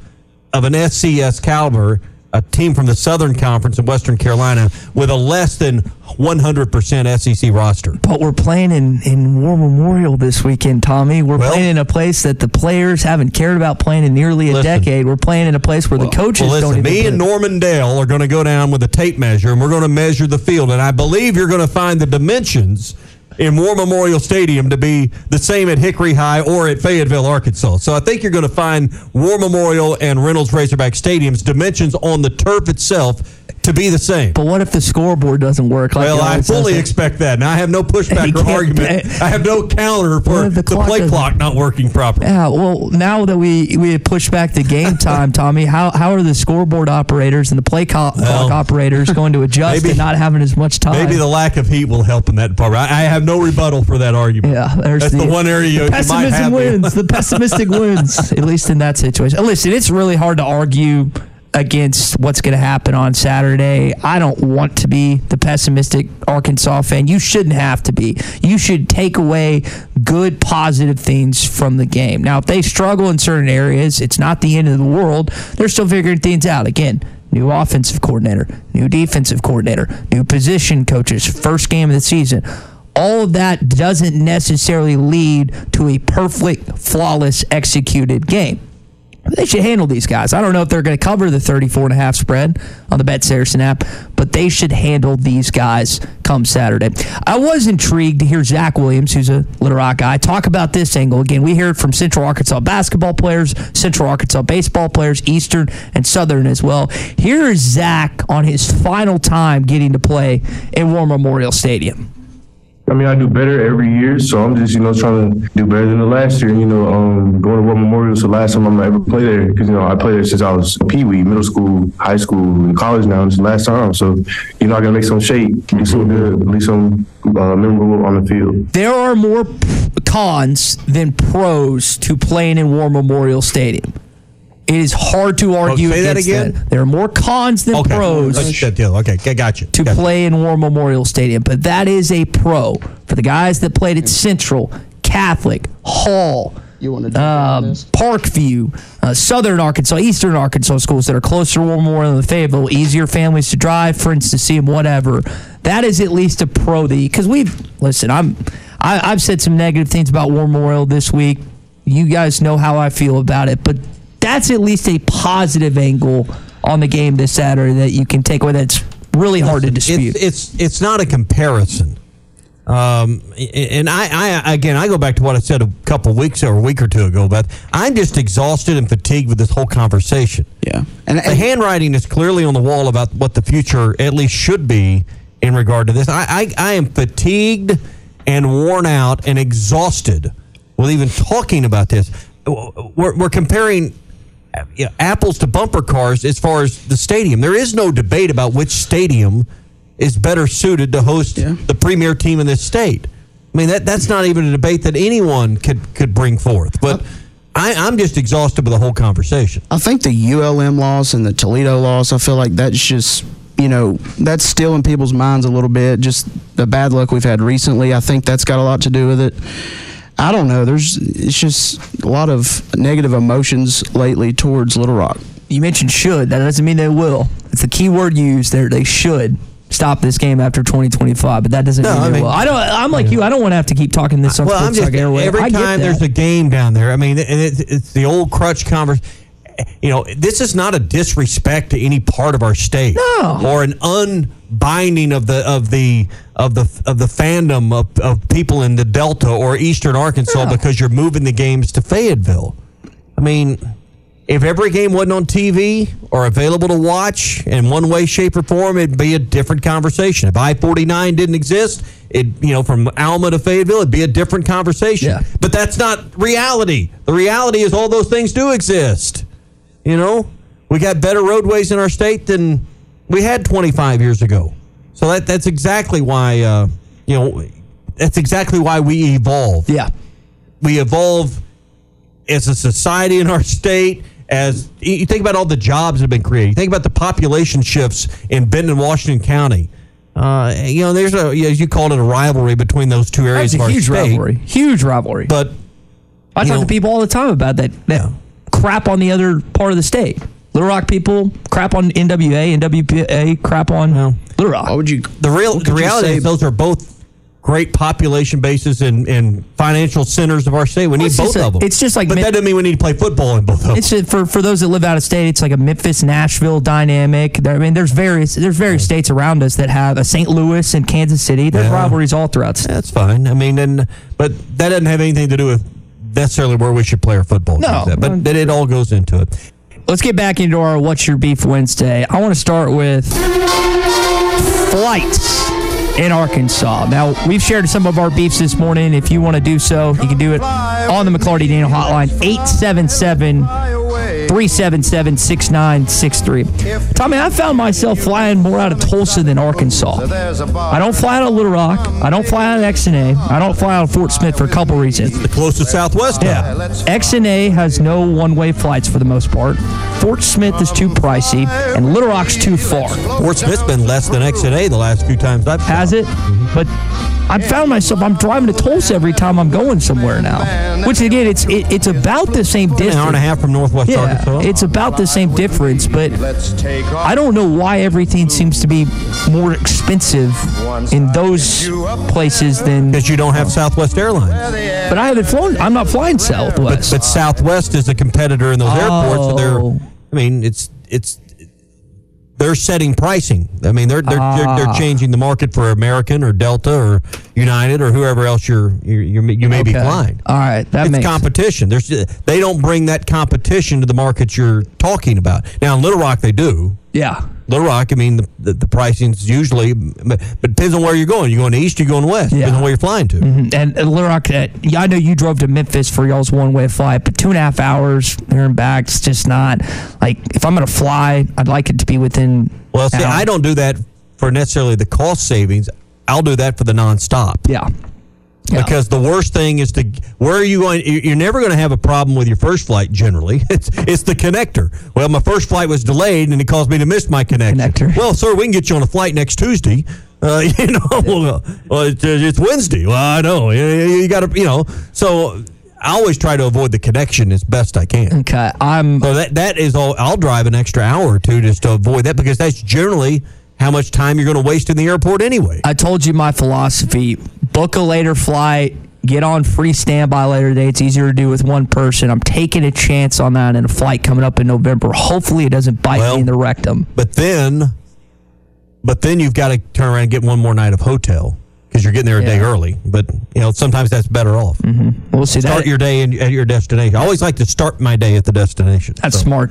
of an FCS caliber, a team from the Southern Conference in Western Carolina with a less than 100% SEC roster. But we're playing in, in War Memorial this weekend, Tommy. We're Well- playing in a place that the players haven't cared about playing in nearly a Listen. decade. We're playing in a place where the coaches Well, don't listen, even me and. Norman Dale are going to go down with a tape measure, and we're going to measure the field. And I believe you're going to find the dimensions in War Memorial Stadium to be the same at Hickory High or at Fayetteville, Arkansas. So I think you're going to find War Memorial and Reynolds Razorback Stadiums dimensions on the turf itself to be the same. But what if the scoreboard doesn't work? Like Well, I fully expect that. Now I have no pushback You or argument. I have no counter for the, the clock play clock not working properly. Yeah, well, now that we we pushed back the game [LAUGHS] time, Tommy, how how are the scoreboard operators and the play co- clock operators going to adjust maybe- to not having as much time? Maybe the lack of heat will help in that department. I, I have no rebuttal for that argument. Yeah, there's That's the, one area you, the you might pessimism have. wins. the pessimistic [LAUGHS] wins, at least in that situation. Listen, it's really hard to argue against what's going to happen on Saturday. I don't want to be the pessimistic Arkansas fan. You shouldn't have to be. You should take away good, positive things from the game. Now, if they struggle in certain areas, it's not the end of the world. They're still figuring things out. Again, new offensive coordinator, new defensive coordinator, new position coaches, first game of the season all of that doesn't necessarily lead to a perfect, flawless executed game. They should handle these guys. I don't know if they're going to cover the 34 and a half spread on the Bet Saracen app, but they should handle these guys come Saturday. I was intrigued to hear Zach Williams, who's a Little Rock guy, talk about this angle. Again, we hear it from Central Arkansas basketball players, Central Arkansas baseball players, Eastern and Southern as well. Here is Zach on his final time getting to play in War Memorial Stadium. I mean, I do better every year, so I'm just, you know, trying to do better than the last year. You know, um, going to War Memorial is the last time I'm ever play there because you know I played there since I was pee wee, middle school, high school, and college. Now it's the last time, so you know I gotta make some shape, do some good, at least some uh, memorable on the field. there are more p- cons than pros to playing in War Memorial Stadium. It is hard to argue Oh, say that against again? that. There are more cons than Okay. pros That's that deal. Okay, I got you. to Got you. play in War Memorial Stadium, but that is a pro for the guys that played at Central, Catholic, Hall, You want to uh, Parkview, uh, Southern Arkansas, Eastern Arkansas schools that are closer to War Memorial than Fayetteville, easier families to drive, friends to see them, whatever. That is at least a pro. The because we've listen, I'm I, I've said some negative things about War Memorial this week. You guys know how I feel about it, but that's at least a positive angle on the game this Saturday that you can take away. That's really hard to dispute. It's, it's it's not a comparison. Um, and I, I again, I go back to what I said a couple weeks or a week or two ago. But I'm just exhausted and fatigued with this whole conversation. Yeah, and, the handwriting is clearly on the wall about what the future at least should be in regard to this. I, I, I am fatigued and worn out and exhausted with even talking about this. We're, we're comparing you know, apples to bumper cars as far as the stadium. There is no debate about which stadium is better suited to host yeah. the premier team in this state. I mean that that's not even a debate that anyone could could bring forth. But I, I'm just exhausted with the whole conversation. I think the ULM loss and the Toledo loss. I feel like that's just you know that's still in people's minds a little bit. Just the bad luck we've had recently. I think that's got a lot to do with it. I don't know. There's it's just a lot of negative emotions lately towards Little Rock. You mentioned should. That doesn't mean they will. It's a key word used there. They should stop this game after 2025, but that doesn't no, mean I, mean, will. I don't. I'm like you. I don't want to have to keep talking this on well, I'm just, Every time there's a game down there, I mean, and it's, it's the old crutch conversation you know, this is not a disrespect to any part of our state, no. or an unbinding of the of the of the of the fandom of, of people in the Delta or Eastern Arkansas no. because you're moving the games to Fayetteville. I mean, if every game wasn't on TV or available to watch in one way, shape, or form, it'd be a different conversation. If I forty nine didn't exist, it you know from Alma to Fayetteville, it'd be a different conversation. Yeah. But that's not reality. The reality is all those things do exist. You know, we got better roadways in our state than we had 25 years ago. So that that's exactly why uh, you know that's exactly why we evolve. Yeah, we evolve as a society in our state. As you think about all the jobs that have been created, you think about the population shifts in Benton and Washington County. Uh, you know, there's a as you called it a rivalry between those two areas. That's a huge state. rivalry, huge rivalry. But I talk know, to people all the time about that. that yeah crap on the other part of the state. Little Rock people crap on NWA, NWPA crap on no. Little Rock. What would you? The real the reality is those are both great population bases and, and financial centers of our state. We need both a, of them. It's just like, but that doesn't mean we need to play football in both of them. It's just, for for those that live out of state. It's like a Memphis Nashville dynamic. I mean, there's various there's various states around us that have a St. Louis and Kansas City. There's yeah. rivalries all throughout. That's fine. I mean, and but that doesn't have anything to do with necessarily where we should play our football. No, at, but it all goes into it. Let's get back into our What's Your Beef Wednesday. I want to start with flights in Arkansas. Now, we've shared some of our beefs this morning. If you want to do so, you can do it on the McLarty Daniel hotline, 877 377 6963. Tommy, I found myself flying more out of Tulsa than Arkansas. I don't fly out of Little Rock. I don't fly out of XNA. I don't fly out of Fort Smith for a couple reasons. The closest Southwest. Yeah. XNA has no one way flights for the most part. Fort Smith is too pricey, and Little Rock's too far. Fort Smith's been less than XNA the last few times I've Has it? Mm-hmm. But I found myself I'm driving to Tulsa every time I'm going somewhere now. Which again, it's it, it's about the same distance. An hour and a half from Northwest yeah, Arkansas. It's about the same difference, but I don't know why everything seems to be more expensive in those places than because you don't have Southwest Airlines. But I haven't flown. I'm not flying Southwest. But, but Southwest is a competitor in those oh. airports. So they're. Oh. I mean, it's it's they're setting pricing. I mean, they're they're, they're, they're, ah. changing the market for American or Delta or United or whoever else you're, you're, you're you may okay. be flying. All right, that it's makes competition. There's they don't bring that competition to the markets you're talking about. Now in Little Rock they do. Yeah. Little Rock, I mean, the, the, the pricing is usually, but it depends on where you're going. You're going east, you're going west. Yeah. Depends on where you're flying to. Mm-hmm. And, and Little Rock, uh, I know you drove to Memphis for y'all's one way flight, but two and a half hours there and back, it's just not like if I'm going to fly, I'd like it to be within. Well, see, I don't do that for necessarily the cost savings. I'll do that for the nonstop. Yeah. Yeah. Because the worst thing is to where are you going? You're never going to have a problem with your first flight. Generally, [LAUGHS] it's it's the connector. Well, my first flight was delayed, and it caused me to miss my connector. connector. Well, sir, we can get you on a flight next Tuesday. Uh, [LAUGHS] you know, well, it's, it's, Wednesday. Well, I know you, you got to, you know. So I always try to avoid the connection as best I can. Okay, I'm. So that that is all. I'll drive an extra hour or two just to avoid that because that's generally how much time you're going to waste in the airport anyway. I told you my philosophy: book a later flight, get on free standby later today. It's easier to do with one person. I'm taking a chance on that in a flight coming up in November. Hopefully, it doesn't bite Well, me in the rectum. But then, but then you've got to turn around and get one more night of hotel because you're getting there a day early. But you know sometimes that's better off. Mm-hmm. We'll see Start that. your day in, at your destination. I always like to start my day at the destination. That's So- smart.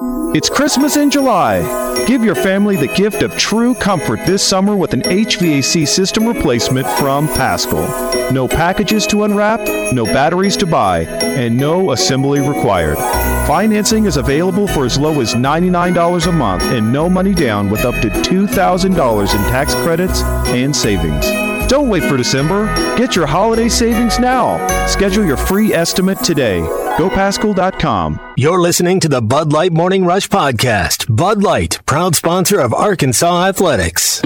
It's Christmas in July. Give your family the gift of true comfort this summer with an HVAC system replacement from Pascal. No packages to unwrap, no batteries to buy, and no assembly required. Financing is available for as low as $99 a month and no money down with up to $2,000 in tax credits and savings. Don't wait for December. Get your holiday savings now. Schedule your free estimate today. GoPascal.com. You're listening to the Bud Light Morning Rush Podcast. Bud Light, proud sponsor of Arkansas Athletics.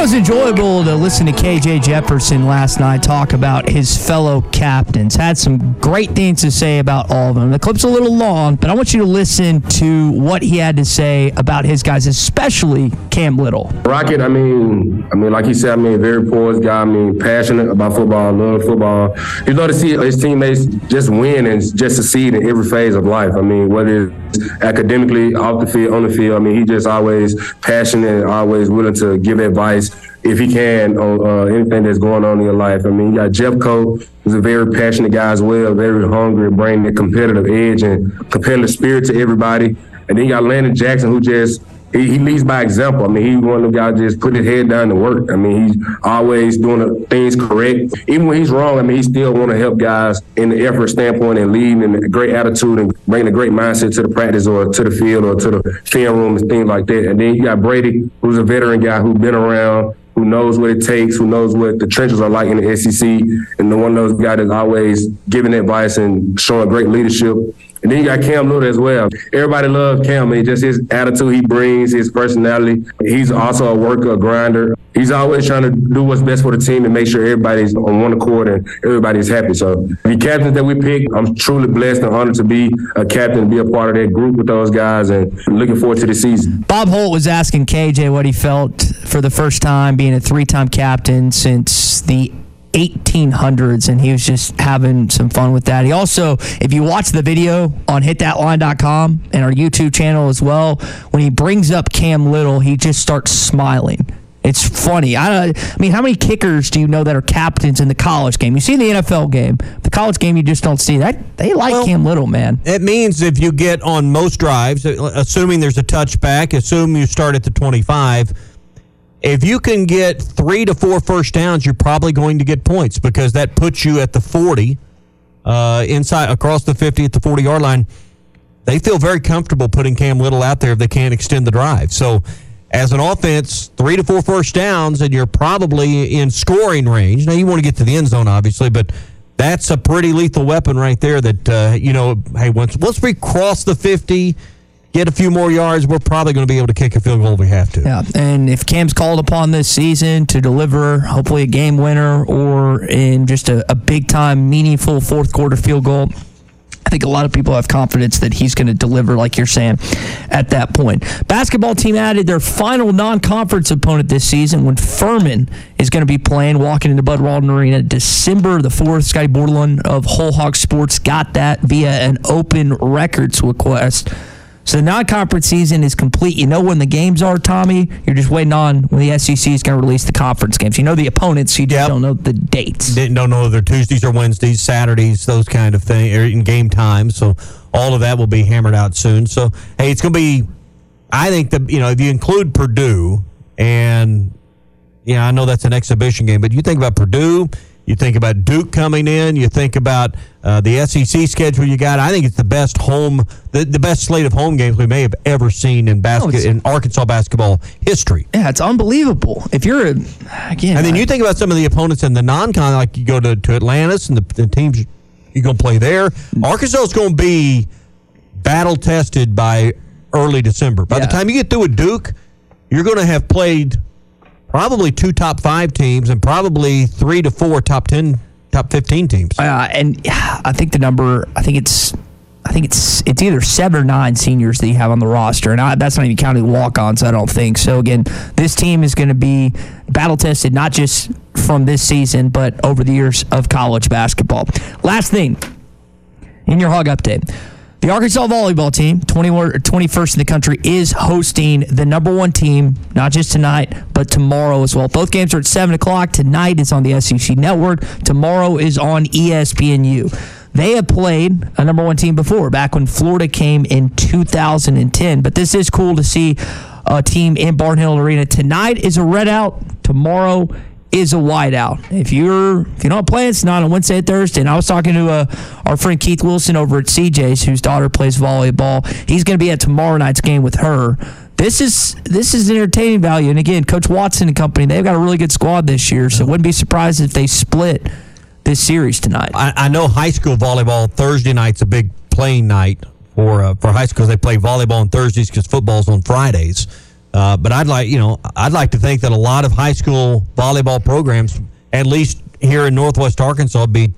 It was enjoyable to listen to KJ Jefferson last night talk about his fellow captains. Had some great things to say about all of them. The clip's a little long, but I want you to listen to what he had to say about his guys, especially Cam Little. Rocket, I mean, I mean, like he said, I mean, very poised guy. I mean, passionate about football, love football. He love to see his teammates just win and just succeed in every phase of life. I mean, whether it's academically, off the field, on the field. I mean, he just always passionate, always willing to give advice if he can on uh, anything that's going on in your life. I mean, you got Jeffcoat, who's a very passionate guy as well, very hungry, bringing the competitive edge and competitive spirit to everybody. And then you got Landon Jackson, who just he, he leads by example. I mean, he's one of the guys just put his head down to work. I mean, he's always doing things correct. Even when he's wrong, I mean, he still want to help guys in the effort standpoint and lead in a great attitude and bring a great mindset to the practice or to the field or to the film room and things like that. And then you got Brady, who's a veteran guy who's been around, who knows what it takes, who knows what the trenches are like in the SEC, and the one of those guys that's always giving advice and showing great leadership. And then you got Cam Little as well. Everybody loves Cam. Mean, just his attitude he brings, his personality. He's also a worker, a grinder. He's always trying to do what's best for the team and make sure everybody's on one accord and everybody's happy. So the captains that we pick, I'm truly blessed and honored to be a captain, be a part of that group with those guys, and looking forward to the season. Bob Holt was asking KJ what he felt for the first time being a three time captain since the 1800s, and he was just having some fun with that. He also, if you watch the video on hitthatline.com and our YouTube channel as well, when he brings up Cam Little, he just starts smiling. It's funny. I, I mean, how many kickers do you know that are captains in the college game? You see the NFL game, the college game, you just don't see that. They like Cam Little, man. It means if you get on most drives, uh, assuming there's a touchback, assume you start at the 25, if you can get three to four first downs, you're probably going to get points because that puts you at the 40, uh, inside across the 50 at the 40 yard line. They feel very comfortable putting Cam Little out there if they can't extend the drive. So, as an offense, three to four first downs, and you're probably in scoring range. Now, you want to get to the end zone, obviously, but that's a pretty lethal weapon right there. That uh, you know, hey, once once we cross the 50, get a few more yards, we're probably going to be able to kick a field goal if we have to. Yeah, and if Cam's called upon this season to deliver, hopefully a game winner or in just a, a big time, meaningful fourth quarter field goal, I think a lot of people have confidence that he's going to deliver, like you're saying, at that point. Basketball team added their final non conference opponent this season when Furman is going to be playing, walking into Bud Walton Arena December the 4th. Scottie Bordelon of Whole Hog Sports got that via an open records request. So the non-conference season is complete. You know when the games are, Tommy. You're just waiting on when the SEC is going to release the conference games. You know the opponents. You just don't know the dates. Didn't don't know they're Tuesdays or Wednesdays, Saturdays, those kind of things, or in game times. So all of that will be hammered out soon. So hey, it's going to be. I think that you know if you include Purdue and yeah, I know that's an exhibition game, but you think about Purdue, you think about Duke coming in, you think about uh, the SEC schedule you got. I think it's the best home, the, the best slate of home games we may have ever seen in basket it's- in Arkansas basketball history. Yeah, it's unbelievable. If you're a, again, And then I- you think about some of the opponents in the non-con, like you go to, to Atlantis and the, the teams you're going to play there. Arkansas is going to be battle tested by early December. By the time you get through with Duke, you're going to have played probably two top five teams and probably three to four top ten, top fifteen teams. Uh, and I think the number, I think it's, I think it's it's either seven or nine seniors that you have on the roster, and I, that's not even counting walk-ons. I don't think so. Again, this team is going to be battle tested not just from this season, but over the years of college basketball. Last thing in your hog update. The Arkansas volleyball team, 20, 21st in the country, is hosting the number one team, not just tonight, but tomorrow as well. Both games are at 7 o'clock. Tonight is on the SEC Network. Tomorrow is on ESPNU. They have played a number one team before, back when Florida came in 2010. But this is cool to see a team in Barnhill Arena. Tonight is a red out. Tomorrow is a wideout. If you're if you're not playing, it's not on Wednesday and Thursday. And I was talking to uh, our friend Keith Wilson over at CJ's, whose daughter plays volleyball. He's going to be at tomorrow night's game with her. This is this is entertaining value. And again, Coach Watson and company, they've got a really good squad this year. So wouldn't be surprised if they split this series tonight. I, I know high school volleyball Thursday night's a big playing night for uh, for high schools. They play volleyball on Thursdays because football's on Fridays. Uh, but I'd like you know I'd like to think that a lot of high school volleyball programs, at least here in Northwest Arkansas, be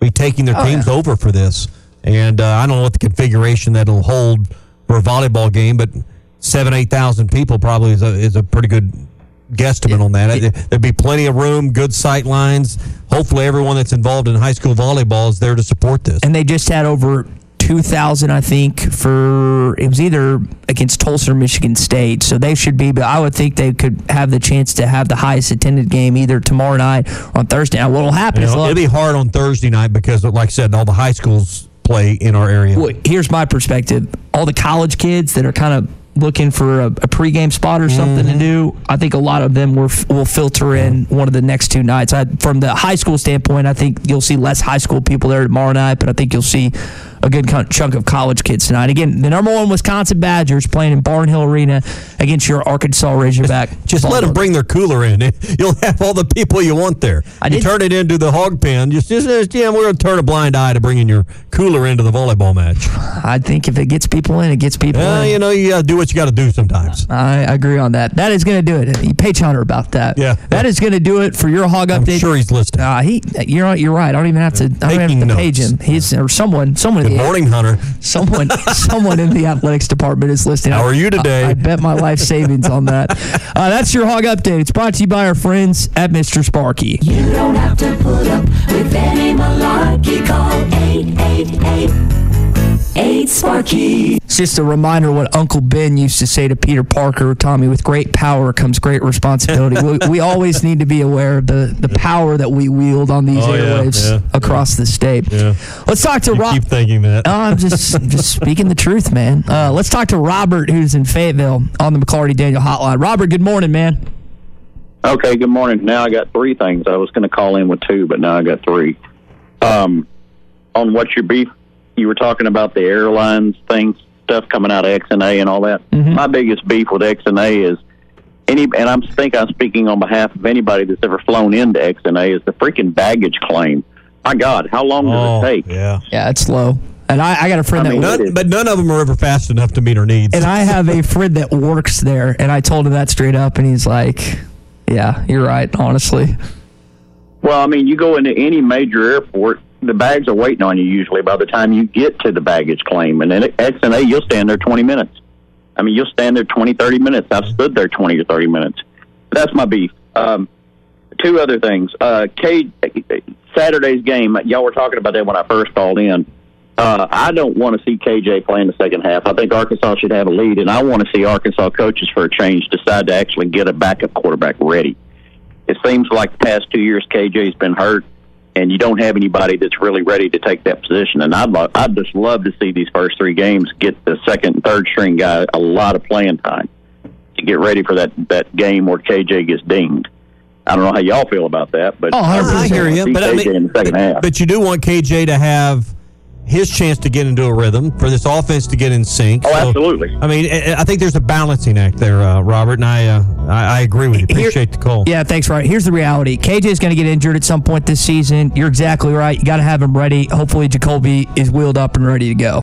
be taking their Oh, teams yeah. over for this. And uh, I don't know what the configuration that'll hold for a volleyball game, but seven eight thousand people probably is a is a pretty good guesstimate on that. There'd be plenty of room, good sight lines. Hopefully, everyone that's involved in high school volleyball is there to support this. and they just had over 2000 i think for it was either against tulsa or michigan state. So they should be but i would think they could have the chance to have the highest attended game either tomorrow night or on thursday now what'll happen You is look, it'll be hard on Thursday night because, like I said, all the high schools play in our area. well, here's my perspective. All the college kids that are kind of looking for a, a pregame spot or something Mm-hmm. to do i think a lot of them will, will filter in one of the next two nights I, from the high school standpoint i think you'll see less high school people there tomorrow night but i think you'll see a good chunk of college kids tonight again the number one wisconsin badgers playing in barnhill arena against your arkansas razorback [LAUGHS] Just let them bring their cooler in. [LAUGHS] You'll have all the people you want there. I you did- turn it into the hog pen. Just, just, just yeah, we're going to turn a blind eye to bringing your cooler into the volleyball match. i think if it gets people in it gets people Well, in you know, you got to do what you got to do sometimes. I agree on that. That is going to do it. You page Hunter about that. Yeah. that is going to do it for your hog update. I'm sure he's listening. Uh, he, you're right. You're right. I don't even have to. I don't even have to page him. He's or someone. Someone. in Good the, morning, Hunter. Someone. [LAUGHS] someone in the athletics department is listening. How are you today? I, I bet my life savings on that. [LAUGHS] Uh, that's your hog update. It's brought to you by our friends at Mr. Sparky. You don't have to put up with any malarkey. Call 888 It's just a reminder what Uncle Ben used to say to Peter Parker, Tommy, with great power comes great responsibility. we, we always need to be aware of the, the power that we wield on these Oh, airwaves yeah, across the state. Yeah. Let's talk to Rob. keep thinking that. Oh, I'm just just speaking the truth, man. Uh, let's talk to Robert, who's in Fayetteville on the McLarty Daniel hotline. Robert, good morning, man. Okay, good morning. Now I got three things. I was going to call in with two, but now I got three. Um, on what's your beef? You were talking about the airlines things, stuff coming out of XNA and all that. Mm-hmm. My biggest beef with XNA is any, and I'm think I'm speaking on behalf of anybody that's ever flown into XNA is the freaking baggage claim. My God, how long does it oh, take? Yeah. Yeah, it's low. And I, I got a friend I mean, that None, but none of them are ever fast enough to meet our needs. and I have a friend that works there, and I told him that straight up, and he's like, "Yeah, you're right, honestly." Well, I mean, you go into any major airport, the bags are waiting on you usually by the time you get to the baggage claim. And then XNA, you'll stand there 20 minutes. I mean, you'll stand there 20, 30 minutes. I've stood there 20 or 30 minutes. That's my beef. Um, two other things. Uh, K, Saturday's game, y'all were talking about that when I first called in. Uh, I don't want to see KJ play in the second half. I think Arkansas should have a lead, and I want to see Arkansas coaches for a change decide to actually get a backup quarterback ready it seems like the past two years KJ's been hurt, and you don't have anybody that's really ready to take that position. And I'd lo- I'd just love to see these first three games get the second and third string guy a lot of playing time to get ready for that that game where KJ gets dinged. I don't know how y'all feel about that, but Oh, I hear you, but I mean, in the second half. But you do want KJ to have his chance to get into a rhythm for this offense to get in sync. Oh, So, absolutely. I mean, I I think there's a balancing act there, uh, Robert, and I, uh, I I agree with you. Appreciate the call. Yeah, thanks, Ryan. Here's the reality. KJ is going to get injured at some point this season. You're exactly right. You got to have him ready. Hopefully, Jacoby is wheeled up and ready to go.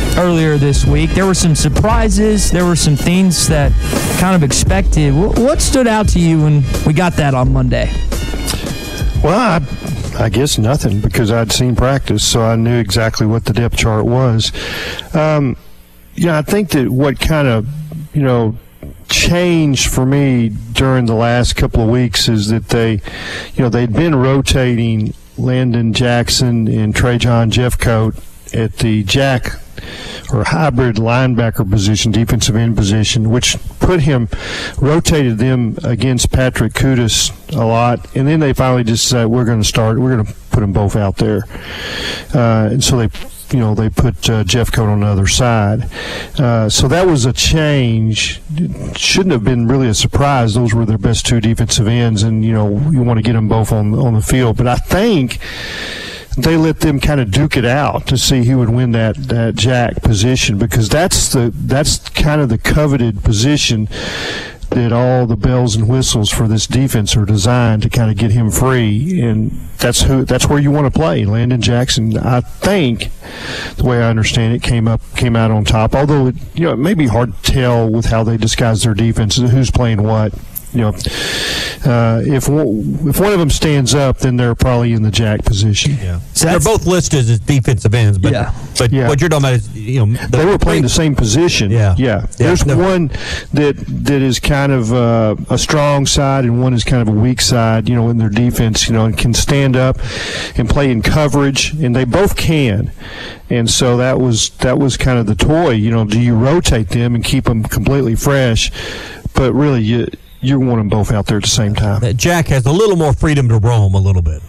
earlier this week. There were some surprises. There were some things that kind of expected. What stood out to you when we got that on Monday? Well, I, I guess nothing because I'd seen practice, so I knew exactly what the depth chart was. Um, yeah, I think that what kind of, you know, changed for me during the last couple of weeks is that they, you know, they'd been rotating Landon Jackson and Trajan Jeffcoat at the jack or hybrid linebacker position, defensive end position, which put him, rotated them against Patrick Kutas a lot. And then they finally just said, we're going to start, we're going to put them both out there. Uh, and so they, you know, they put uh, Jeffcoat on the other side. Uh, so that was a change. It shouldn't have been really a surprise. Those were their best two defensive ends, and you know you want to get them both on on the field. But I think they let them kind of duke it out to see who would win that, that jack position because that's the that's kind of the coveted position that all the bells and whistles for this defense are designed to kind of get him free and that's who that's where you want to play Landon Jackson. I think the way I understand it came up came out on top although it, you know it may be hard to tell with how they disguise their defense who's playing what you know, uh, if one, if one of them stands up, then they're probably in the jack position. Yeah, so they're both listed as defensive ends, but Yeah. but Yeah. what you're talking about is you know they were playing the same position. Yeah. yeah. Yeah. There's No. one that that is kind of uh, a strong side, and one is kind of a weak side. You know, in their defense, you know, and can stand up and play in coverage, and they both can. And so that was that was kind of the toy. You know, do you rotate them and keep them completely fresh? But really, you you want them both out there at the same time. Jack has a little more freedom to roam a little bit.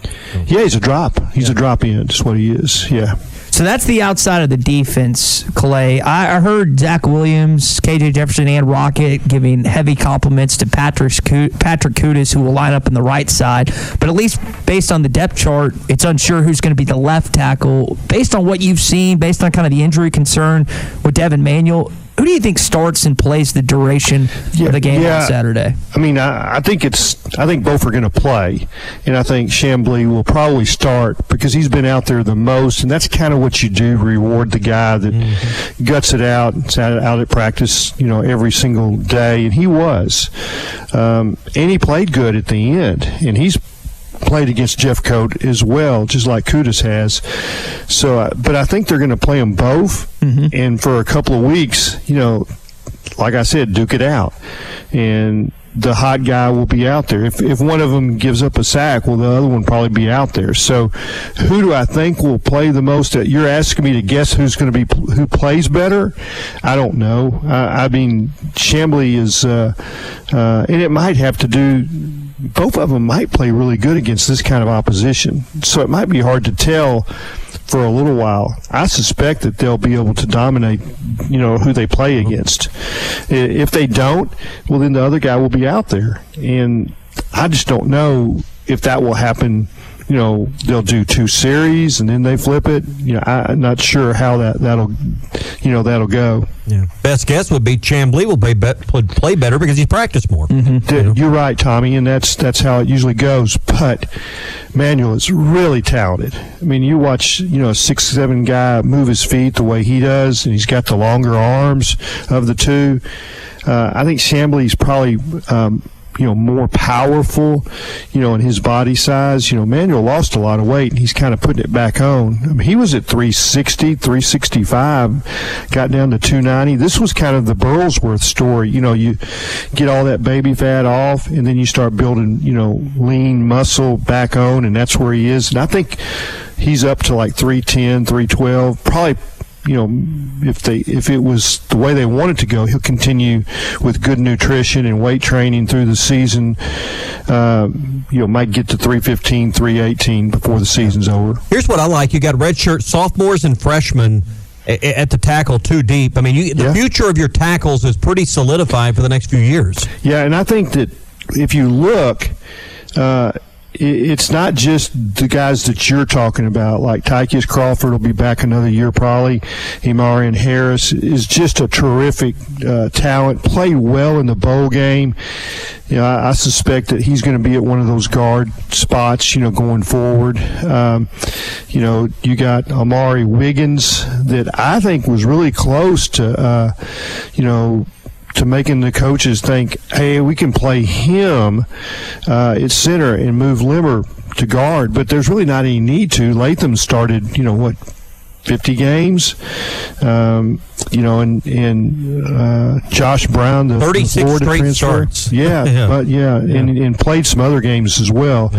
Yeah, he's a drop. He's a drop in. That's what he is. Yeah. So that's the outside of the defense, Clay. I, I heard Zach Williams, KJ Jefferson, and Rocket giving heavy compliments to Patrick Ku- Patrick Kutas, who will line up in the right side. But at least based on the depth chart, it's unsure who's going to be the left tackle. Based on what you've seen, based on kind of the injury concern with Devon Manuel, who do you think starts and plays the duration of the game on Saturday? I mean, I, I think it's. I think both are going to play, and I think Chamblee will probably start because he's been out there the most, and that's kind of what you do: reward the guy that guts it out, it's out, out at practice, you know, every single day, and he was, um, and he played good at the end, and he's played against Jeffcoat as well, just like Kutas has. So, uh, but I think they're going to play them both, and for a couple of weeks, you know, like I said, duke it out, and the hot guy will be out there. If if one of them gives up a sack, well, the other one probably be out there. So, who do I think will play the most? You're asking me to guess who's going to be who plays better. I don't know. I, I mean, Chamblee is, uh, uh, and it might have to do both of them might play really good against this kind of opposition. So it might be hard to tell for a little while. I suspect that they'll be able to dominate, you know, who they play against. If they don't, well, then the other guy will be out there. And I just don't know if that will happen. You know, they'll do two series and then they flip it. You know, I, I'm not sure how that that'll, you know, that'll go. Yeah. Best guess would be Chamblee will play, be- would play better because he's practiced more. D- You're right, Tommy, and that's that's how it usually goes. But Manuel is really talented. I mean, you watch, you know, a six seven guy move his feet the way he does, and he's got the longer arms of the two. Uh, I think Chamblee's probably. Um, you know, more powerful, you know, in his body size. You know, Manuel lost a lot of weight and he's kind of putting it back on. I mean, he was at 360, 365, got down to 290. This was kind of the Burlsworth story. You know, you get all that baby fat off and then you start building, you know, lean muscle back on, and that's where he is. And I think he's up to like 310, 312, probably you know, if they if it was the way they wanted to go, he'll continue with good nutrition and weight training through the season. Uh, you know, might get to 315, 318 before the season's over. Here's what I like: you got redshirt sophomores and freshmen at the tackle too deep. I mean, you, the future of your tackles is pretty solidified for the next few years. Yeah, and I think that if you look, uh, it's not just the guys that you're talking about, like Tychus Crawford will be back another year probably. E'Marion Harris is just a terrific uh, talent, played well in the bowl game. You know, I, I suspect that he's going to be at one of those guard spots, you know, going forward. Um, you know, you got Amari Wiggins that I think was really close to, uh, you know, to making the coaches think, hey, we can play him uh, at center and move Limmer to guard, but there's really not any need to. Latham started, you know, what, 50 games, um, you know, and and uh, Josh Braun, the 36 Florida straight transfer. starts. [LAUGHS] Yeah, [LAUGHS] Yeah. but yeah, And, and played some other games as well.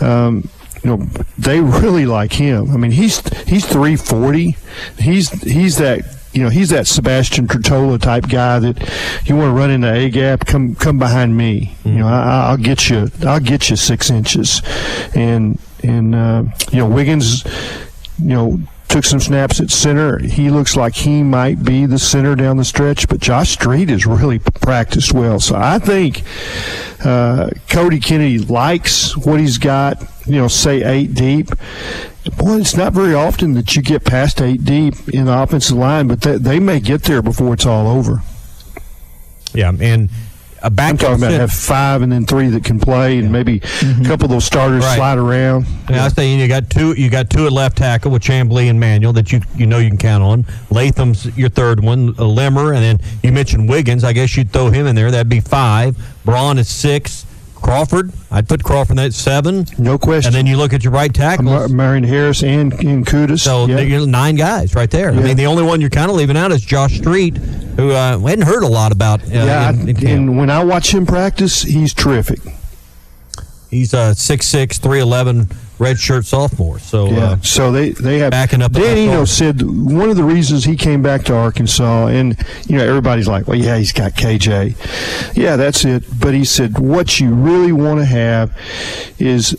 Um, you know, they really like him. I mean, he's he's 340. He's he's that you know he's that Sebastian Tretola type guy that you want to run into a gap. Come come behind me. You know, I, I'll get you. I'll get you six inches. And and uh, you know Wiggins. You know. Took some snaps at center. He looks like he might be the center down the stretch, but Josh Street has really practiced well. So I think uh, Cody Kennedy likes what he's got, you know, say eight deep. Boy, it's not very often that you get past eight deep in the offensive line, but they, they may get there before it's all over. Yeah, and a back I'm talking about have five and then three that can play, and maybe a couple of those starters Right. slide around. Yeah, I was saying you got two. You got two at left tackle with Chamblee and Manuel that you you know you can count on. Latham's your third one, uh, a Limmer, and then you mentioned Wiggins. I guess you'd throw him in there. That'd be five. Braun is six. Crawford, I'd put Crawford at seven. No question. And then you look at your right tackle. Marion Harris and, and Kutas. So yeah. you're nine guys right there. I mean, the only one you're kind of leaving out is Josh Street, who uh, hadn't heard a lot about. Uh, yeah, in- in I- and when I watch him practice, he's terrific. He's a 6'6", 311 redshirt sophomore. So Yeah. uh, so they they have backing up. Dan Enos guard. said one of the reasons he came back to Arkansas, and you know everybody's like, well, yeah, he's got KJ, yeah, that's it. But he said what you really want to have is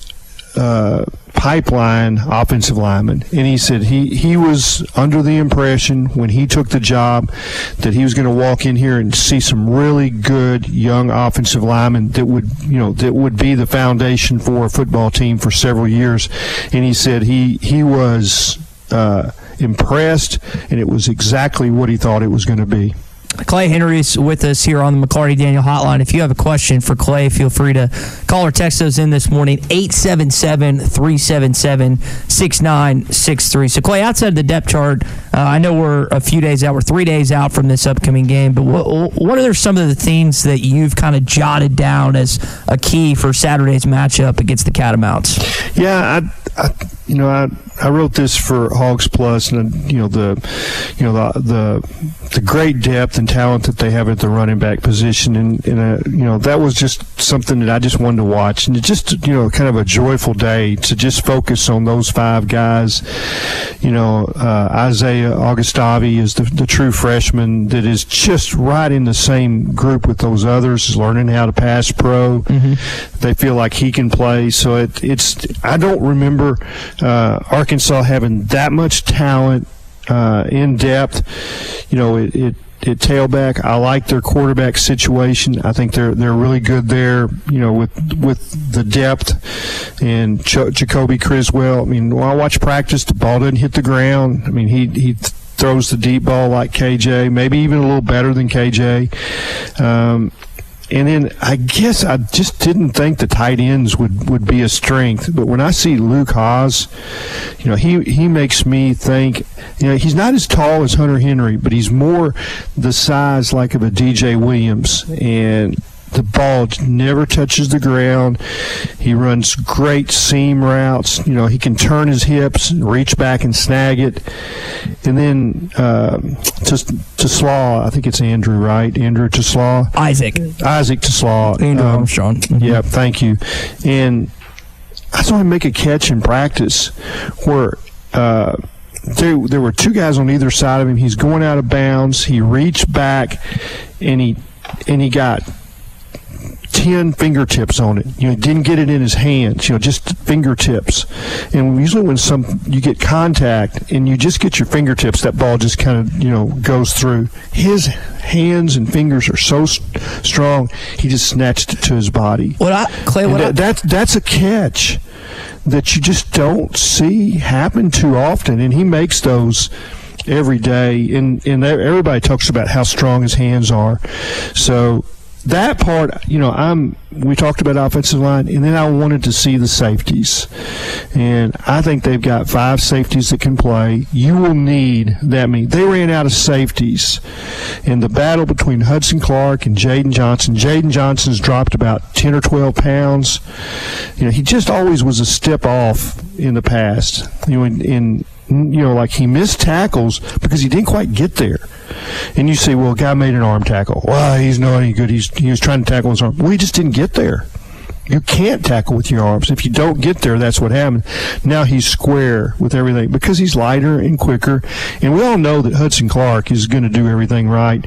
uh, pipeline offensive lineman, and he said he he was under the impression when he took the job that he was going to walk in here and see some really good young offensive linemen that would you know that would be the foundation for a football team for several years, and he said he he was. Uh, impressed, and it was exactly what he thought it was going to be. Clay Henry is with us here on the McLarty Daniel Hotline. If you have a question for Clay, feel free to call or text those in this morning, 877 377 6963. So, Clay, outside of the depth chart, uh, I know we're a few days out, we're three days out from this upcoming game, but what, what are some of the themes that you've kind of jotted down as a key for Saturday's matchup against the Catamounts? Yeah, I, I you know, I I wrote this for Hogs Plus, and you know the, you know the the the great depth and talent that they have at the running back position, and, and uh, you know that was just something that I just wanted to watch, and it just you know kind of a joyful day to just focus on those five guys. You know, uh, Isaiah Augustave is the, the true freshman that is just right in the same group with those others, is learning how to pass pro. They feel like he can play, so it, it's. I don't remember uh, Arkansas having that much talent uh, in depth. You know, it, it at tailback. I like their quarterback situation. I think they're they're really good there. You know, with with the depth and Ch- Jacoby Criswell. I mean, when I watch practice, the ball doesn't hit the ground. I mean, he he throws the deep ball like KJ, maybe even a little better than KJ. Um, and then I guess I just didn't think the tight ends would, would be a strength. But when I see Luke Hasz, you know, he, he makes me think, you know, he's not as tall as Hunter Henry, but he's more the size like of a DJ Williams. And the ball never touches the ground. He runs great seam routes. You know, he can turn his hips, and reach back and snag it. And then uh, to TeSlaa, I think it's Andrew, right? Andrew TeSlaa. Isaac. Isaac TeSlaa. Andrew Armstrong. Yeah, thank you. And I saw him make a catch in practice where. Uh, there, there were two guys on either side of him. He's going out of bounds. He reached back, and he and he got ten fingertips on it. You know, didn't get it in his hands. You know, just fingertips. And usually when some you get contact and you just get your fingertips, that ball just kind of you know goes through. His hands and fingers are so s- strong. He just snatched it to his body. What I Clay? What I, that, that's that's a catch that you just don't see happen too often, and he makes those every day. And and everybody talks about how strong his hands are. So that part, you know, I'm. We talked about offensive line, and then I wanted to see the safeties, and I think they've got five safeties that can play. You will need that many. They ran out of safeties in the battle between Hudson Clark and Jaden Johnson. Jaden Johnson's dropped about ten or twelve pounds. You know, he just always was a step off in the past. You know, in, in you know, like he missed tackles because he didn't quite get there. And you say, well, guy made an arm tackle. Well, he's not any good. He's he was trying to tackle his arm. Well, he just didn't get there. You can't tackle with your arms. If you don't get there, that's what happened. Now he's square with everything because he's lighter and quicker. And we all know that Hudson Clark is going to do everything right.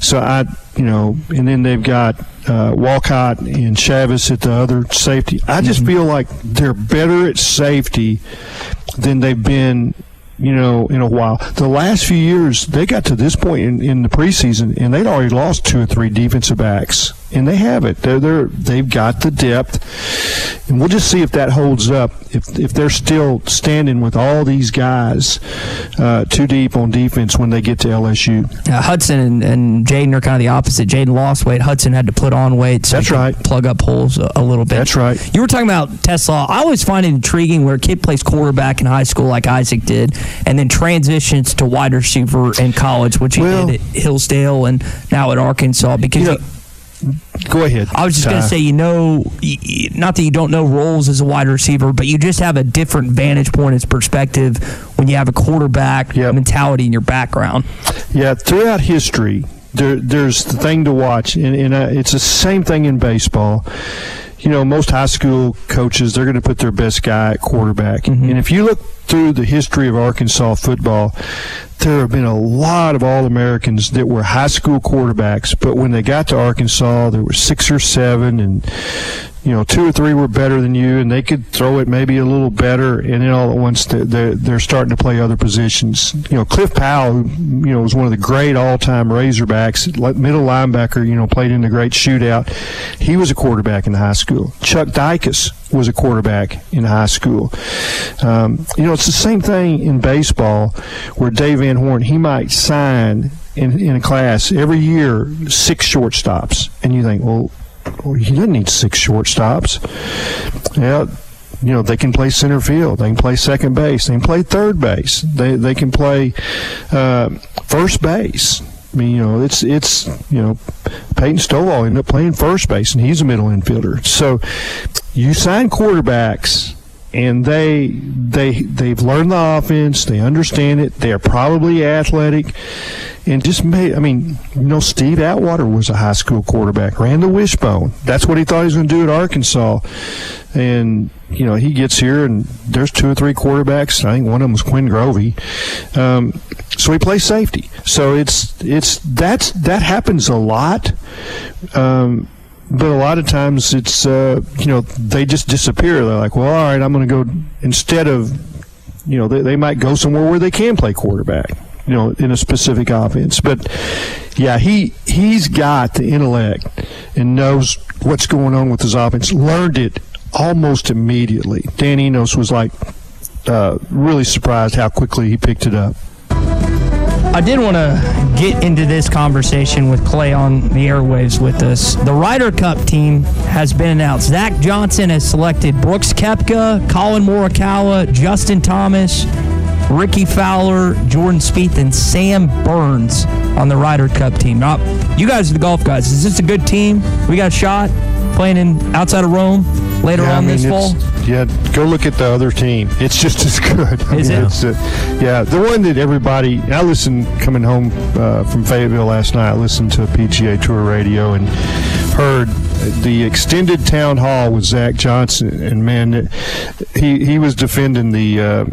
So I, you know, and then they've got uh, Walcott and Chavis at the other safety. I just feel like they're better at safety than they've been you know, in a while. The last few years, they got to this point in, in the preseason, and they'd already lost two or three defensive backs, and they have it. They're, they're they've got the depth, and we'll just see if that holds up. If if they're still standing with all these guys uh, too deep on defense when they get to LSU. uh, Hudson and, and Jaden are kind of the opposite. Jaden lost weight. Hudson had to put on weight. So That's right. Plug up holes a, a little bit. That's right. You were talking about TeSlaa. I always find it intriguing where a kid plays quarterback in high school like Isaac did, and then transitions to wide receiver in college, which he Well- did at Hillsdale and now at Arkansas. Because You know, you- Go ahead. I was just going to say, you know, not that you don't know roles as a wide receiver, but you just have a different vantage point as perspective when you have a quarterback mentality in your background. Yeah, throughout history, there, there's the thing to watch, and, and uh, it's the same thing in baseball. You know, most high school coaches they're going to put their best guy at quarterback, mm-hmm. and if you look through the history of Arkansas football, there have been a lot of All Americans that were high school quarterbacks, but when they got to Arkansas, there were six or seven, and you know, two or three were better than you, and they could throw it maybe a little better, and then all at once they're, they're, starting to play other positions. You know, Cliff Powell, you know, was one of the great all-time Razorbacks, middle linebacker, you know, played in the great shootout. He was a quarterback in high school. Chuck Dicus was a quarterback in high school. Um, you know, it's the same thing in baseball, where Dave Van Horn, he might sign in, in a class every year six shortstops, and you think, well, he doesn't need six shortstops. Yeah, you know they can play center field, they can play second base, they can play third base, they they can play uh, first base. I mean, you know, it's it's you know, Peyton Stovall ended up playing first base, and he's a middle infielder. So you sign quarterbacks and they they they've learned the offense. They understand it. They are probably athletic, and just made. I mean, you know, Steve Atwater was a high school quarterback, ran the wishbone. That's what he thought he was going to do at Arkansas, and you know, he gets here and there's two or three quarterbacks. I think one of them was Quinn Grovey. Um, so he plays safety. So it's it's that's that happens a lot. Um, but a lot of times it's uh, you know they just disappear. They're like, well, all right, I'm going to go instead of you know they, they might go somewhere where they can play quarterback. You know, in a specific offense, but yeah, he he's got the intellect and knows what's going on with his offense. Learned it almost immediately. Dan Enos was like uh, really surprised how quickly he picked it up. I did want to get into this conversation with Clay on the airwaves with us. The Ryder Cup team has been announced. Zach Johnson has selected Brooks Koepka, Collin Morikawa, Justin Thomas, Rickie Fowler, Jordan Spieth, and Sam Burns on the Ryder Cup team. Now, you guys are the golf guys. Is this a good team? We got a shot playing in outside of Rome later Yeah, I on mean, this fall. Yeah, go look at the other team. [LAUGHS] It's just as good. I Is mean, it? It's, uh, yeah, the one that everybody. I listened coming home uh, from Fayetteville last night. I listened to a PGA Tour radio and heard the extended town hall with Zach Johnson, and man, he he was defending the uh,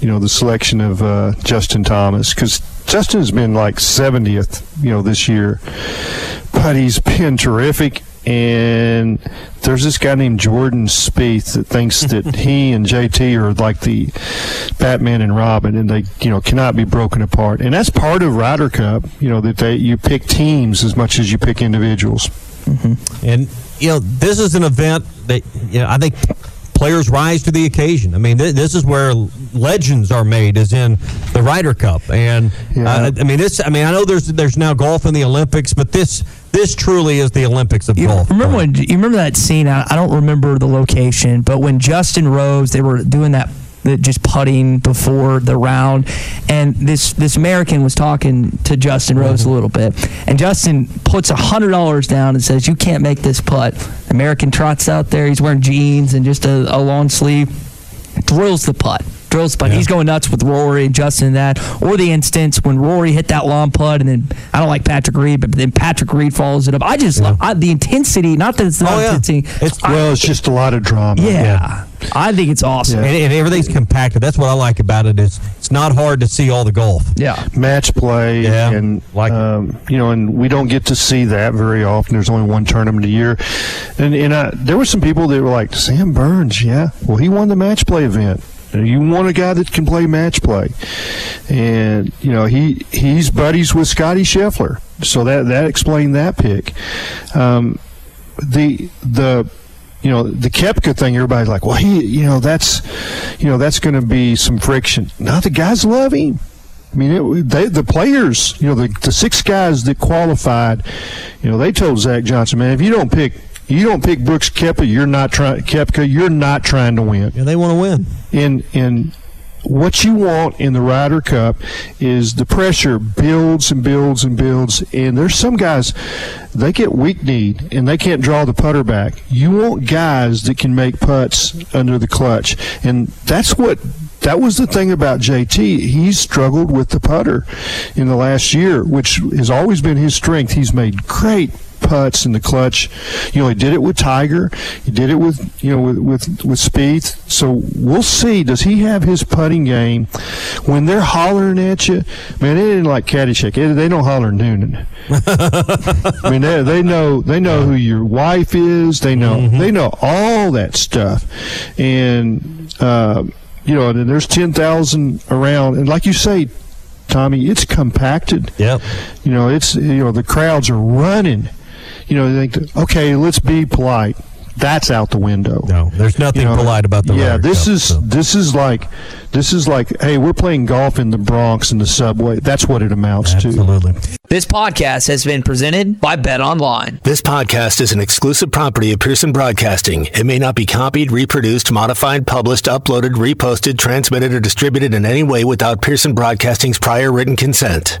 you know the selection of uh, Justin Thomas because Justin's been like 70th you know this year, but he's been terrific. And there's this guy named Jordan Spieth that thinks [LAUGHS] that he and JT are like the Batman and Robin, and they you know cannot be broken apart. And that's part of Ryder Cup. You know that they you pick teams as much as you pick individuals. And you know, this is an event that you know I think players rise to the occasion. I mean, th- this is where legends are made, is in the Ryder Cup. And uh, I mean, this. I mean, I know there's there's now golf in the Olympics, but this this truly is the Olympics of golf. Remember when you remember that scene? I, I don't remember the location, but when Justin Rose, they were doing that, just putting before the round, and this this American was talking to Justin Rose mm-hmm. a little bit, and Justin puts a hundred dollars down and says, "You can't make this putt." American trots out there. He's wearing jeans and just a, a long sleeve, drills the putt. Drills, but he's going nuts with Rory and Justin and that. Or the instance when Rory hit that long putt, and then I don't like Patrick Reed, but then Patrick Reed follows it up. I just love I, the intensity. Not that it's not intensity. It's well, it's just a lot of drama. Yeah, I think it's awesome. And, and everything's compacted. That's what I like about it. Is it's not hard to see all the golf. Yeah, match play, and um, you know, and we don't get to see that very often. There's only one tournament a year, and and I, there were some people that were like Sam Burns. Yeah, well, he won the match play event. You want a guy that can play match play, and you know he he's buddies with Scottie Scheffler, so that that explained that pick. Um, the the you know the Koepka thing, everybody's like, well, he you know that's you know that's going to be some friction. Now the guys love him. I mean, it, they, the players, you know, the, the six guys that qualified, you know, they told Zach Johnson, man, if you don't pick, you don't pick Brooks Koepka, you're not trying Koepka, you're not trying to win. Yeah, they want to win. And and what you want in the Ryder Cup is the pressure builds and builds and builds. And there's some guys, they get weak kneed and they can't draw the putter back. You want guys that can make putts under the clutch. And that's what that was the thing about JT. He struggled with the putter in the last year, which has always been his strength. He's made great putts in the clutch. You know, he did it with Tiger. He did it with you know with with, with Spieth. So we'll see. Does he have his putting game when they're hollering at you? Man, it ain't like Caddyshack. It- They don't holler Noonan. [LAUGHS] I mean, they, they know they know who your wife is. They know they know all that stuff, and uh, you know, and there's ten thousand around, and like you say. Tommy, it's compacted. Yep. You know, it's you know the crowds are running. You know, they think, okay, let's be polite. That's out the window. No, there's nothing polite about the Yeah, this Cup, is this is like this is like, hey, we're playing golf in the Bronx in the subway. That's what it amounts to. Absolutely. This podcast has been presented by Bet Online. This podcast is an exclusive property of Pearson Broadcasting. It may not be copied, reproduced, modified, published, uploaded, reposted, transmitted, or distributed in any way without Pearson Broadcasting's prior written consent.